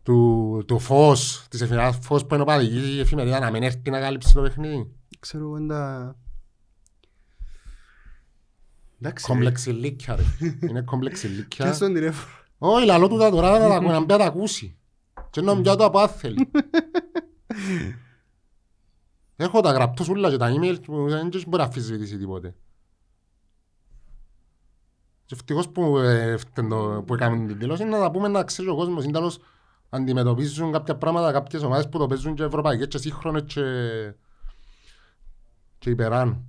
[SPEAKER 2] του, του φως, της εφημερίδας φως που είναι οπαδική η εφημερίδα να μην έρθει να καλύψει το παιχνίδι.
[SPEAKER 1] Ξέρω εγώ εντά... Εντάξει, ρε.
[SPEAKER 2] Κομπλεξιλίκια ρε. Είναι κομπλεξιλίκια.
[SPEAKER 1] Πιάσ' τον τηλέφωνο.
[SPEAKER 2] Όχι, λαλό του τα τώρα να τα ακούει, να μπει να τα ακούσει. Και να μπει το από άθελη. Έχω τα γραπτός σούλα και τα email που δεν μπορεί να αφισβητήσει τίποτε. Και ευτυχώς που, ε, φτεν- που έκαμε την δηλώση είναι να τα πούμε να ξέρει ο κόσμος. Είναι τέλος αντιμετωπίζουν κάποια πράγματα, κάποιες ομάδες που το παίζουν και ευρωπαϊκές και σύγχρονες και, και υπεράνω.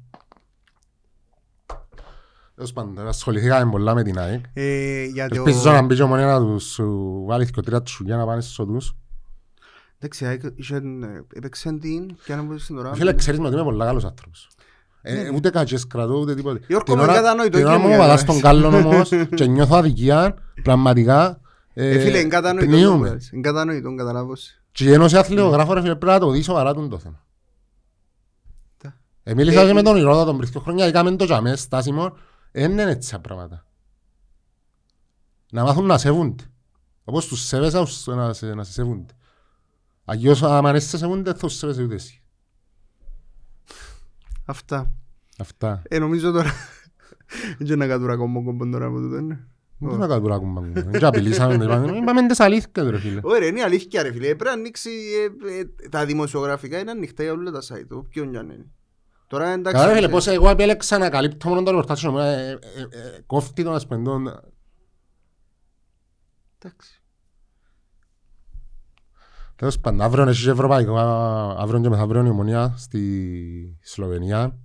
[SPEAKER 2] Τέλος πάντων, ασχοληθήκαμε πολλά με την ΑΕΚ.
[SPEAKER 1] Ε, για το...
[SPEAKER 2] Ελπίζω να μπει και ο Μονέ να τους σου βάλει και τρία τσουλιά να πάνε στους οδούς.
[SPEAKER 1] Εντάξει, ΑΕΚ είχαν, ε, έπαιξαν την και αν μπορείς τώρα...
[SPEAKER 2] Φίλε, ξέρεις με ότι είμαι πολύ καλός άνθρωπος. Ε, Ούτε κατσές κρατώ, ούτε τίποτε.
[SPEAKER 1] Γιώργο,
[SPEAKER 2] Την
[SPEAKER 1] με
[SPEAKER 2] ώρα-
[SPEAKER 1] κατανοητό
[SPEAKER 2] Την ώρα
[SPEAKER 1] και
[SPEAKER 2] μου
[SPEAKER 1] μου
[SPEAKER 2] πατάς
[SPEAKER 1] για
[SPEAKER 2] τον κάλλον όμως και νιώθω αδικία, πραγματικά.
[SPEAKER 1] Ε, φίλε, είναι κατανοητό.
[SPEAKER 2] πνίομαι.
[SPEAKER 1] το Είναι κατανοητό, καταλάβω.
[SPEAKER 2] Και η Ένωση Αθλητογράφων ρε φίλε πρέπει να το δει σοβαρά τον το θέμα.
[SPEAKER 1] Τα.
[SPEAKER 2] Ε, μίλησα
[SPEAKER 1] Ε,
[SPEAKER 2] και με τον Ηρώδα τον πριν δύο χρόνια, έκαμε το τζαμέ στάσιμο, δεν είναι έτσι τα πράγματα. Να μάθουν να σέβονται. Όπως τους σέβεσαι, ους- να σε, να σε σέβονται. Αγιώς άμα είσαι σε μούνται θα σε ούτε εσύ.
[SPEAKER 1] Αυτά.
[SPEAKER 2] Αυτά.
[SPEAKER 1] Ε, νομίζω τώρα... Δεν να κατούρα κόμμα κόμμα τώρα από τούτο, ναι.
[SPEAKER 2] Δεν να κάνουμε ακόμα. Δεν απειλήσαμε. Είπαμε τις αλήθειες ρε φίλε.
[SPEAKER 1] Ωραία, είναι αλήθεια ρε φίλε. Πρέπει να ανοίξει ε, ε, τα δημοσιογραφικά είναι ανοιχτά για όλα τα site. Όποιον κι αν είναι. Τώρα εντάξει...
[SPEAKER 2] Καλά φίλε, πώς εγώ επέλεξα να καλύπτω μόνο το ρεπορτάζ μου. ε, ε, ε, Κόφτει το να σπεντώ.
[SPEAKER 1] Εντάξει.
[SPEAKER 2] Τέλος πάντων, αύριο έχει και ευρωπαϊκό, αύριο και μεθαύριο η ομονία στη Σλοβενία,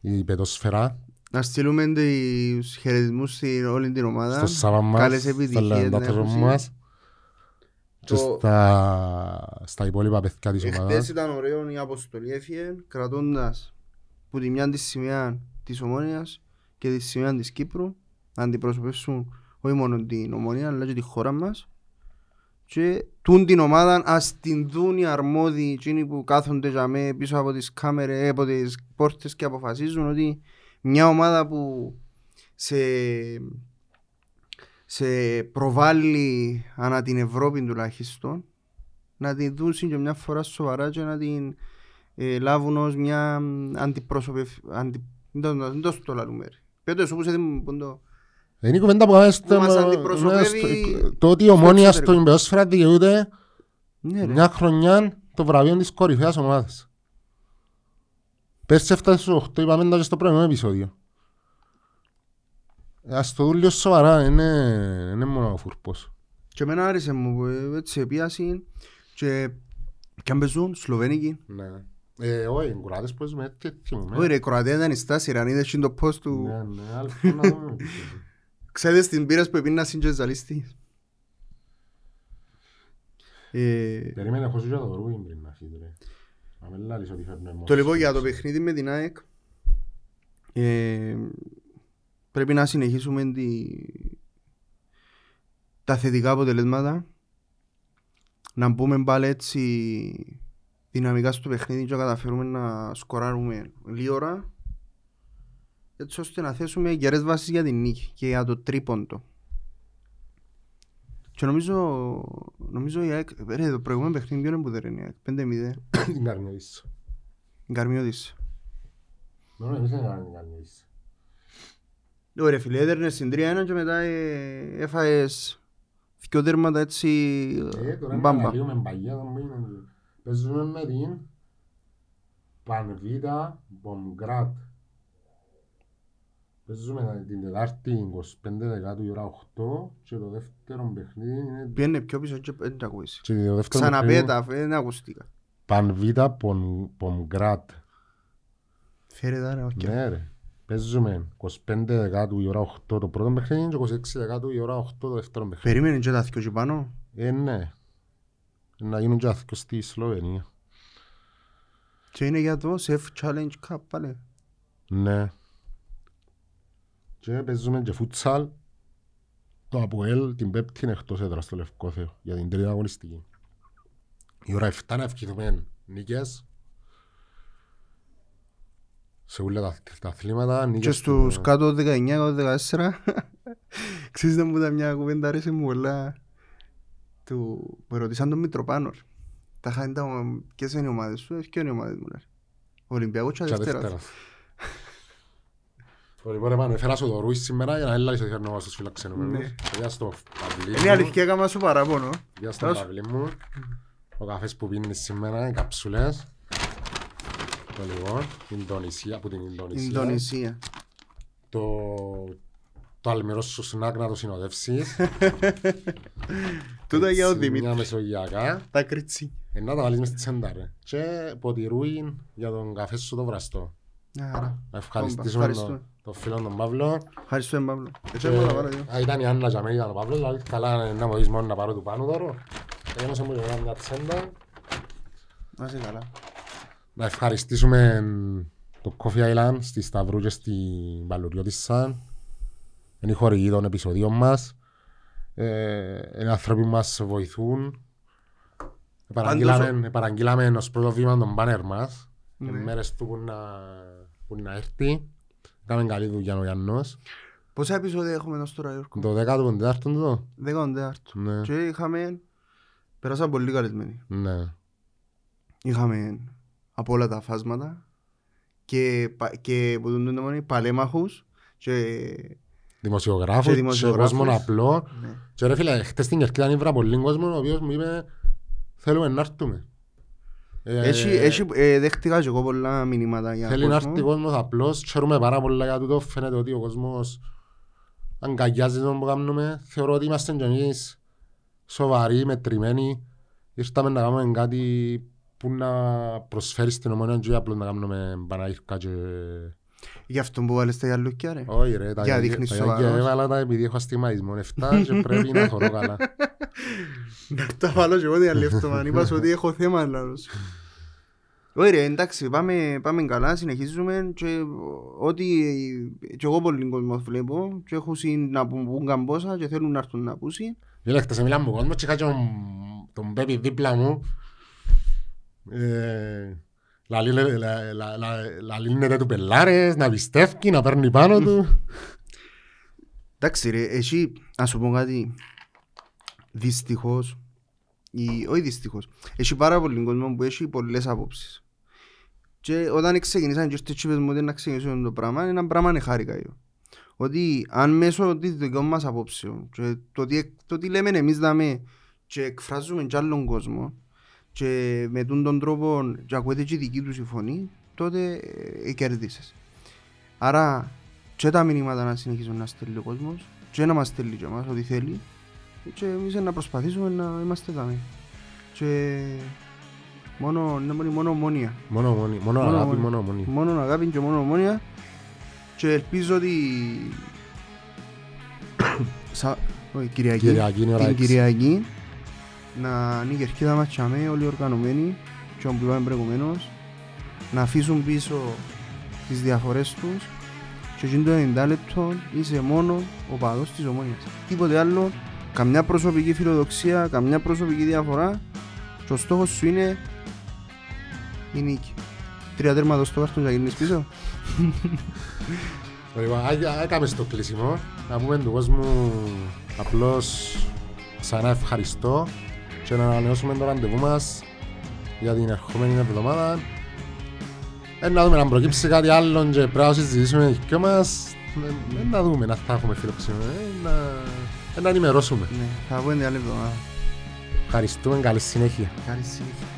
[SPEAKER 2] η πετοσφαιρά,
[SPEAKER 1] Να στείλουμε τους χαιρετισμούς στην όλη την ομάδα.
[SPEAKER 2] στο Σάββα μας,
[SPEAKER 1] Καλές
[SPEAKER 2] στα
[SPEAKER 1] επιτυχίες να
[SPEAKER 2] λεντάτερα
[SPEAKER 1] έχουν.
[SPEAKER 2] μας και
[SPEAKER 1] Το-
[SPEAKER 2] στα, στα υπόλοιπα παιδιά της
[SPEAKER 1] Εχθές
[SPEAKER 2] ομάδας.
[SPEAKER 1] ήταν ωραίο η αποστολή έφυγε κρατώντας που τη μια της σημαία της Ομόνιας και της σημαία της Κύπρου να αντιπροσωπεύσουν όχι μόνο την Ομόνια αλλά και τη χώρα μας και τούν την ομάδα ας την δουν οι αρμόδιοι εκείνοι που κάθονται για μέ πίσω από τις κάμερες, από τις πόρτες και αποφασίζουν ότι μια ομάδα που σε, σε προβάλλει ανά την Ευρώπη τουλάχιστον να την δούσουν και μια φορά σοβαρά και να την ε, λάβουν ως μια αντιπρόσωπευ... Αντι... Δεν το στο λαλούμε ρε. Πέτω εσύ που σε ποντό.
[SPEAKER 2] Είναι η κουβέντα που κάνουμε στο...
[SPEAKER 1] μας
[SPEAKER 2] ναι,
[SPEAKER 1] αντιπροσωπεύει
[SPEAKER 2] στο- Το ότι η ομόνια
[SPEAKER 1] εξωτερικό.
[SPEAKER 2] στο Ιμπεόσφαιρα δικαιούται
[SPEAKER 1] Ναι ρε.
[SPEAKER 2] μια χρονιά το βραβείο της κορυφαίας ομάδας. Πέρσι έφτασε στους 8, είπαμε τα και στο προηγούμενο επεισόδιο. Ε, Ας το δουν λίγο σοβαρά, είναι, είναι μόνο ο φουρπός.
[SPEAKER 1] Και εμένα άρεσε μου που ε, έτσι επίαση και και αν παίζουν Σλοβένικοι.
[SPEAKER 2] Ναι. Ε, όχι, οι κουράτες που ζούμε, τι θυμούμε.
[SPEAKER 1] Όχι ρε, η Κροατία ήταν η στάση, ρε, αν είδες το post του.
[SPEAKER 2] Ναι, ναι, άλλο να δούμε.
[SPEAKER 1] Ξέρετε την πείρας που επίνα συντζεζαλίστη. Ε,
[SPEAKER 2] Περίμενε, έχω σου για το ρούιν πριν να φύγει, ρε. Να με λάλεις ότι φέρνω εμάς.
[SPEAKER 1] Το λοιπόν για το παιχνίδι με την ΑΕΚ ε, πρέπει να συνεχίσουμε τη... τα θετικά αποτελέσματα να μπούμε πάλι έτσι δυναμικά στο παιχνίδι και να καταφέρουμε να σκοράρουμε λίγορα έτσι ώστε να θέσουμε γερές βάσεις για την νίκη και για το τρίποντο. Και νομίζω, νομίζω η ΑΕΚ, ρε, το προηγούμενο παιχνίδι ποιο είναι που δεν είναι η ΑΕΚ, 5-0,
[SPEAKER 2] Την καρμιώδης.
[SPEAKER 1] Γκαρμιώδης.
[SPEAKER 2] Νομίζω εμείς δεν κάνουμε την καρμιώδης.
[SPEAKER 1] Ωραία φίλε, έδερνες στην 3-1 και μετά ε, έφαες δυο τέρματα έτσι
[SPEAKER 2] Ε, τώρα
[SPEAKER 1] μπάμπα.
[SPEAKER 2] αναλύουμε μπαγιά, θα μου είναι- Παίζουμε με την Πανβίτα Μπομγκράτ. Παίζουμε την Τετάρτη 25 Δεκάτου η ώρα 8 και το δεύτερο παιχνίδι είναι...
[SPEAKER 1] Πιένε πιο πίσω και δεν τα ακούεις.
[SPEAKER 2] και το δεύτερο
[SPEAKER 1] Ξαναπέτα, αφού δεν ακούστηκα.
[SPEAKER 2] Πανβίτα Μπομγκράτ.
[SPEAKER 1] Φέρε τα ρε, οκ.
[SPEAKER 2] Ναι ρε. Παίζουμε 25 Δεκάτου η ώρα 8 το πρώτο παιχνίδι και 26 Δεκάτου η ώρα 8 το δεύτερο παιχνίδι.
[SPEAKER 1] Περίμενε και τα δυο και πάνω.
[SPEAKER 2] Ε, ναι. Να γίνουν και αθήκος στη Σλοβενία.
[SPEAKER 1] Και είναι για το CEV Challenge Cup πάλι.
[SPEAKER 2] Ναι. Και παίζουμε και φούτσαλ. Το Αποέλ την πέπτη είναι εκτός έδρας στο Λευκόθεο για την τρίτη αγωνιστική. Η ώρα 7 να ευχηθούμε νίκες σε όλα τα, τα αθλήματα.
[SPEAKER 1] Και
[SPEAKER 2] Νίκες
[SPEAKER 1] στους
[SPEAKER 2] του-
[SPEAKER 1] κάτω 19-14 Ξέρετε μου ήταν μια κουβέντα άρεσε μου πολλά του... Με ρωτήσαν τον Μητροπάνο ρε. Τα είχαν τα ποιες είναι οι ομάδες σου, ε, ποιες είναι οι ομάδες μου ρε. Ο Ολυμπιακός και
[SPEAKER 2] και
[SPEAKER 1] Δευτέρας.
[SPEAKER 2] Δευτέρας. Το Λοιπόν, επάνω, έφερα σου το Ρούις σήμερα για να έλα ότι φέρνω στους φιλαξενούμενους.
[SPEAKER 1] Ναι.
[SPEAKER 2] Πήγα στο παυλί
[SPEAKER 1] Είναι
[SPEAKER 2] μου.
[SPEAKER 1] αλήθεια έκανα σου παράπονο.
[SPEAKER 2] Πήγα στο
[SPEAKER 1] Τέλος.
[SPEAKER 2] παυλί μου. Ο καφές που πίνεις σήμερα, οι καψουλές. Το λοιπόν, Ινδονησία, από την Ινδονησία.
[SPEAKER 1] Ινδονησία.
[SPEAKER 2] Το, το αλμυρός σου σνακ να το συνοδεύσεις.
[SPEAKER 1] Τούτα για ο
[SPEAKER 2] Έτσι,
[SPEAKER 1] Δημήτρης.
[SPEAKER 2] Μια μεσογειακά.
[SPEAKER 1] Τα κριτσί.
[SPEAKER 2] Ε, να τα βάλεις μες στη τσέντα ρε. Και ποτηρούιν για τον καφέ σου το βραστό.
[SPEAKER 1] Άρα.
[SPEAKER 2] Να ευχαριστήσουμε
[SPEAKER 1] Ευχαριστούμε.
[SPEAKER 2] τον, τον φίλο τον Παύλο.
[SPEAKER 1] Ευχαριστώ Παύλο.
[SPEAKER 2] Και-
[SPEAKER 1] Έτσι μπορώ να πάρω δύο.
[SPEAKER 2] Α, ήταν η Άννα για μένα, ήταν ο Παύλος, δηλαδή καλά ε, να μου δεις μόνο να πάρω του πάνω τώρα. Ένωσε μου και μια τσέντα.
[SPEAKER 1] Να είσαι καλά.
[SPEAKER 2] Να ευχαριστήσουμε το Coffee Island στη Σταυρού και στην Παλουριώτισσα. Είναι οι χορηγοί των επεισοδίων μας. Ε, είναι άνθρωποι που μας βοηθούν. Επαραγγείλαμε, επαραγγείλαμε ως πρώτο βήμα τον μπάνερ μας.
[SPEAKER 1] Ναι.
[SPEAKER 2] Ναι. μέρες του που να, που να έρθει. Κάμε καλή δουλειά ο Γιάννος.
[SPEAKER 1] Πόσα επεισόδια έχουμε εδώ στο Ραιόρκο.
[SPEAKER 2] Το 14ο του.
[SPEAKER 1] Δεκόν τέταρτο.
[SPEAKER 2] Ναι.
[SPEAKER 1] Και είχαμε Πέρασα πολύ καλεσμένοι.
[SPEAKER 2] Ναι.
[SPEAKER 1] Είχαμε από όλα τα φάσματα και, πα- και που τον τούτο παλέμαχους και
[SPEAKER 2] Δημοσιογράφους,
[SPEAKER 1] Και
[SPEAKER 2] και
[SPEAKER 1] δημοσιογράφους.
[SPEAKER 2] κόσμο απλό.
[SPEAKER 1] ναι.
[SPEAKER 2] Και ρε φίλε, χτες στην Κερκίδα ήβρα πολύ κόσμος, ο οποίος μου είπε θέλουμε να έρθουμε. Ε,
[SPEAKER 1] Έχει, έχει, ε, δέχτηκα και εγώ πολλά μηνύματα για
[SPEAKER 2] Θέλει να έρθει
[SPEAKER 1] κόσμο.
[SPEAKER 2] ο κόσμος απλώς, ξέρουμε πάρα πολλά για τούτο, φαίνεται ότι ο κόσμος αγκαγιάζει τον που κάνουμε. Θεωρώ ότι είμαστε και εμείς σοβαροί, μετρημένοι. Ήρθαμε να κάνουμε κάτι που να προσφέρεις στην ομόνια και απλώς να κάνουμε μπαναήρκα και...
[SPEAKER 1] Γι' αυτό που βάλες τα γιαλούκια ρε.
[SPEAKER 2] Όχι ρε, τα
[SPEAKER 1] Για
[SPEAKER 2] για-
[SPEAKER 1] δείχνεις
[SPEAKER 2] τα
[SPEAKER 1] σοβαρός.
[SPEAKER 2] για έβαλα τα επειδή έχω αστιμαϊσμό 7 και πρέπει να χωρώ καλά.
[SPEAKER 1] Να τα βάλω και εγώ διαλεύτω man. Είπα σου ότι έχω θέμα λάθος. Όχι ρε, εντάξει, πάμε, πάμε καλά, συνεχίζουμε και ό,τι και εγώ πολύ κόσμο βλέπω και έχουν συν να πούν, πούν καμπόσα και θέλουν να έρθουν να πούσει.
[SPEAKER 2] Φίλε, χτες μιλάμε με κόσμο και είχα και τον, τον Πέπι δίπλα μου. Ε, λαλεί- λα- λα- λα- λα- Λαλύνεται του πελάρες, να πιστεύει, να παίρνει πάνω του.
[SPEAKER 1] Εντάξει ρε, εσύ, να σου πω κάτι, δυστυχώς, ή, όχι δυστυχώς, έχει πάρα πολύ κόσμο που έχει πολλές απόψεις. Και όταν ξεκινήσαν και ήρθες και είπες μου ότι να ξεκινήσουν το πράγμα, ένα πράγμα είναι χάρηκα εγώ. Ότι αν μέσω της δικών μας απόψεων και το τι, το τι λέμε εμείς δάμε και εκφράζουμε κι άλλον κόσμο και με τούν τον τρόπο και ακούετε και η δική τους η φωνή, τότε ε, ε, κέρδισες. Άρα και τα μηνύματα να συνεχίζουν να στέλνει ο κόσμος και να μας στέλνει και εμάς ό,τι θέλει και εμείς να προσπαθήσουμε να είμαστε δάμε. Και μόνο, να μόνο, μόνο ομόνια.
[SPEAKER 2] Μόνο μόνοι, μόνο
[SPEAKER 1] Μόνο
[SPEAKER 2] αγάπη,
[SPEAKER 1] μόνοι.
[SPEAKER 2] μόνο μόνοι.
[SPEAKER 1] Μόνο αγάπη και μόνο ομόνια και ελπίζω ότι Σα... όχι, Κυριακή,
[SPEAKER 2] Κυριακή είναι ώρα
[SPEAKER 1] την
[SPEAKER 2] έξι.
[SPEAKER 1] Κυριακή να είναι η κερκίδα μας τσαμέ όλοι οργανωμένοι και όπου είπαμε προηγουμένως να αφήσουν πίσω τις διαφορές τους και εκείνο το 90 λεπτό είσαι μόνο ο παδός της ομόνιας. Τίποτε άλλο, καμιά προσωπική φιλοδοξία, καμιά προσωπική διαφορά και ο στόχος σου είναι η νίκη. Τρία τέρματα στο κάρτον για να γίνεις πίσω.
[SPEAKER 2] Λοιπόν, α- α- Έκαμε στο κλείσιμο. Να πούμε του κόσμου απλώς ξανά ευχαριστώ και να ανανεώσουμε το ραντεβού μας για την ερχόμενη εβδομάδα. Ε, να δούμε να προκύψει κάτι άλλο και πρέπει να το συζητήσουμε οι δυο μας. Ε, ε, να δούμε να θα έχουμε φιλοξενία. Ε, να, ε, να ενημερώσουμε.
[SPEAKER 1] Ναι, θα πω την άλλη εβδομάδα.
[SPEAKER 2] Ευχαριστούμε, καλή συνέχεια.
[SPEAKER 1] Καλή συνέχεια.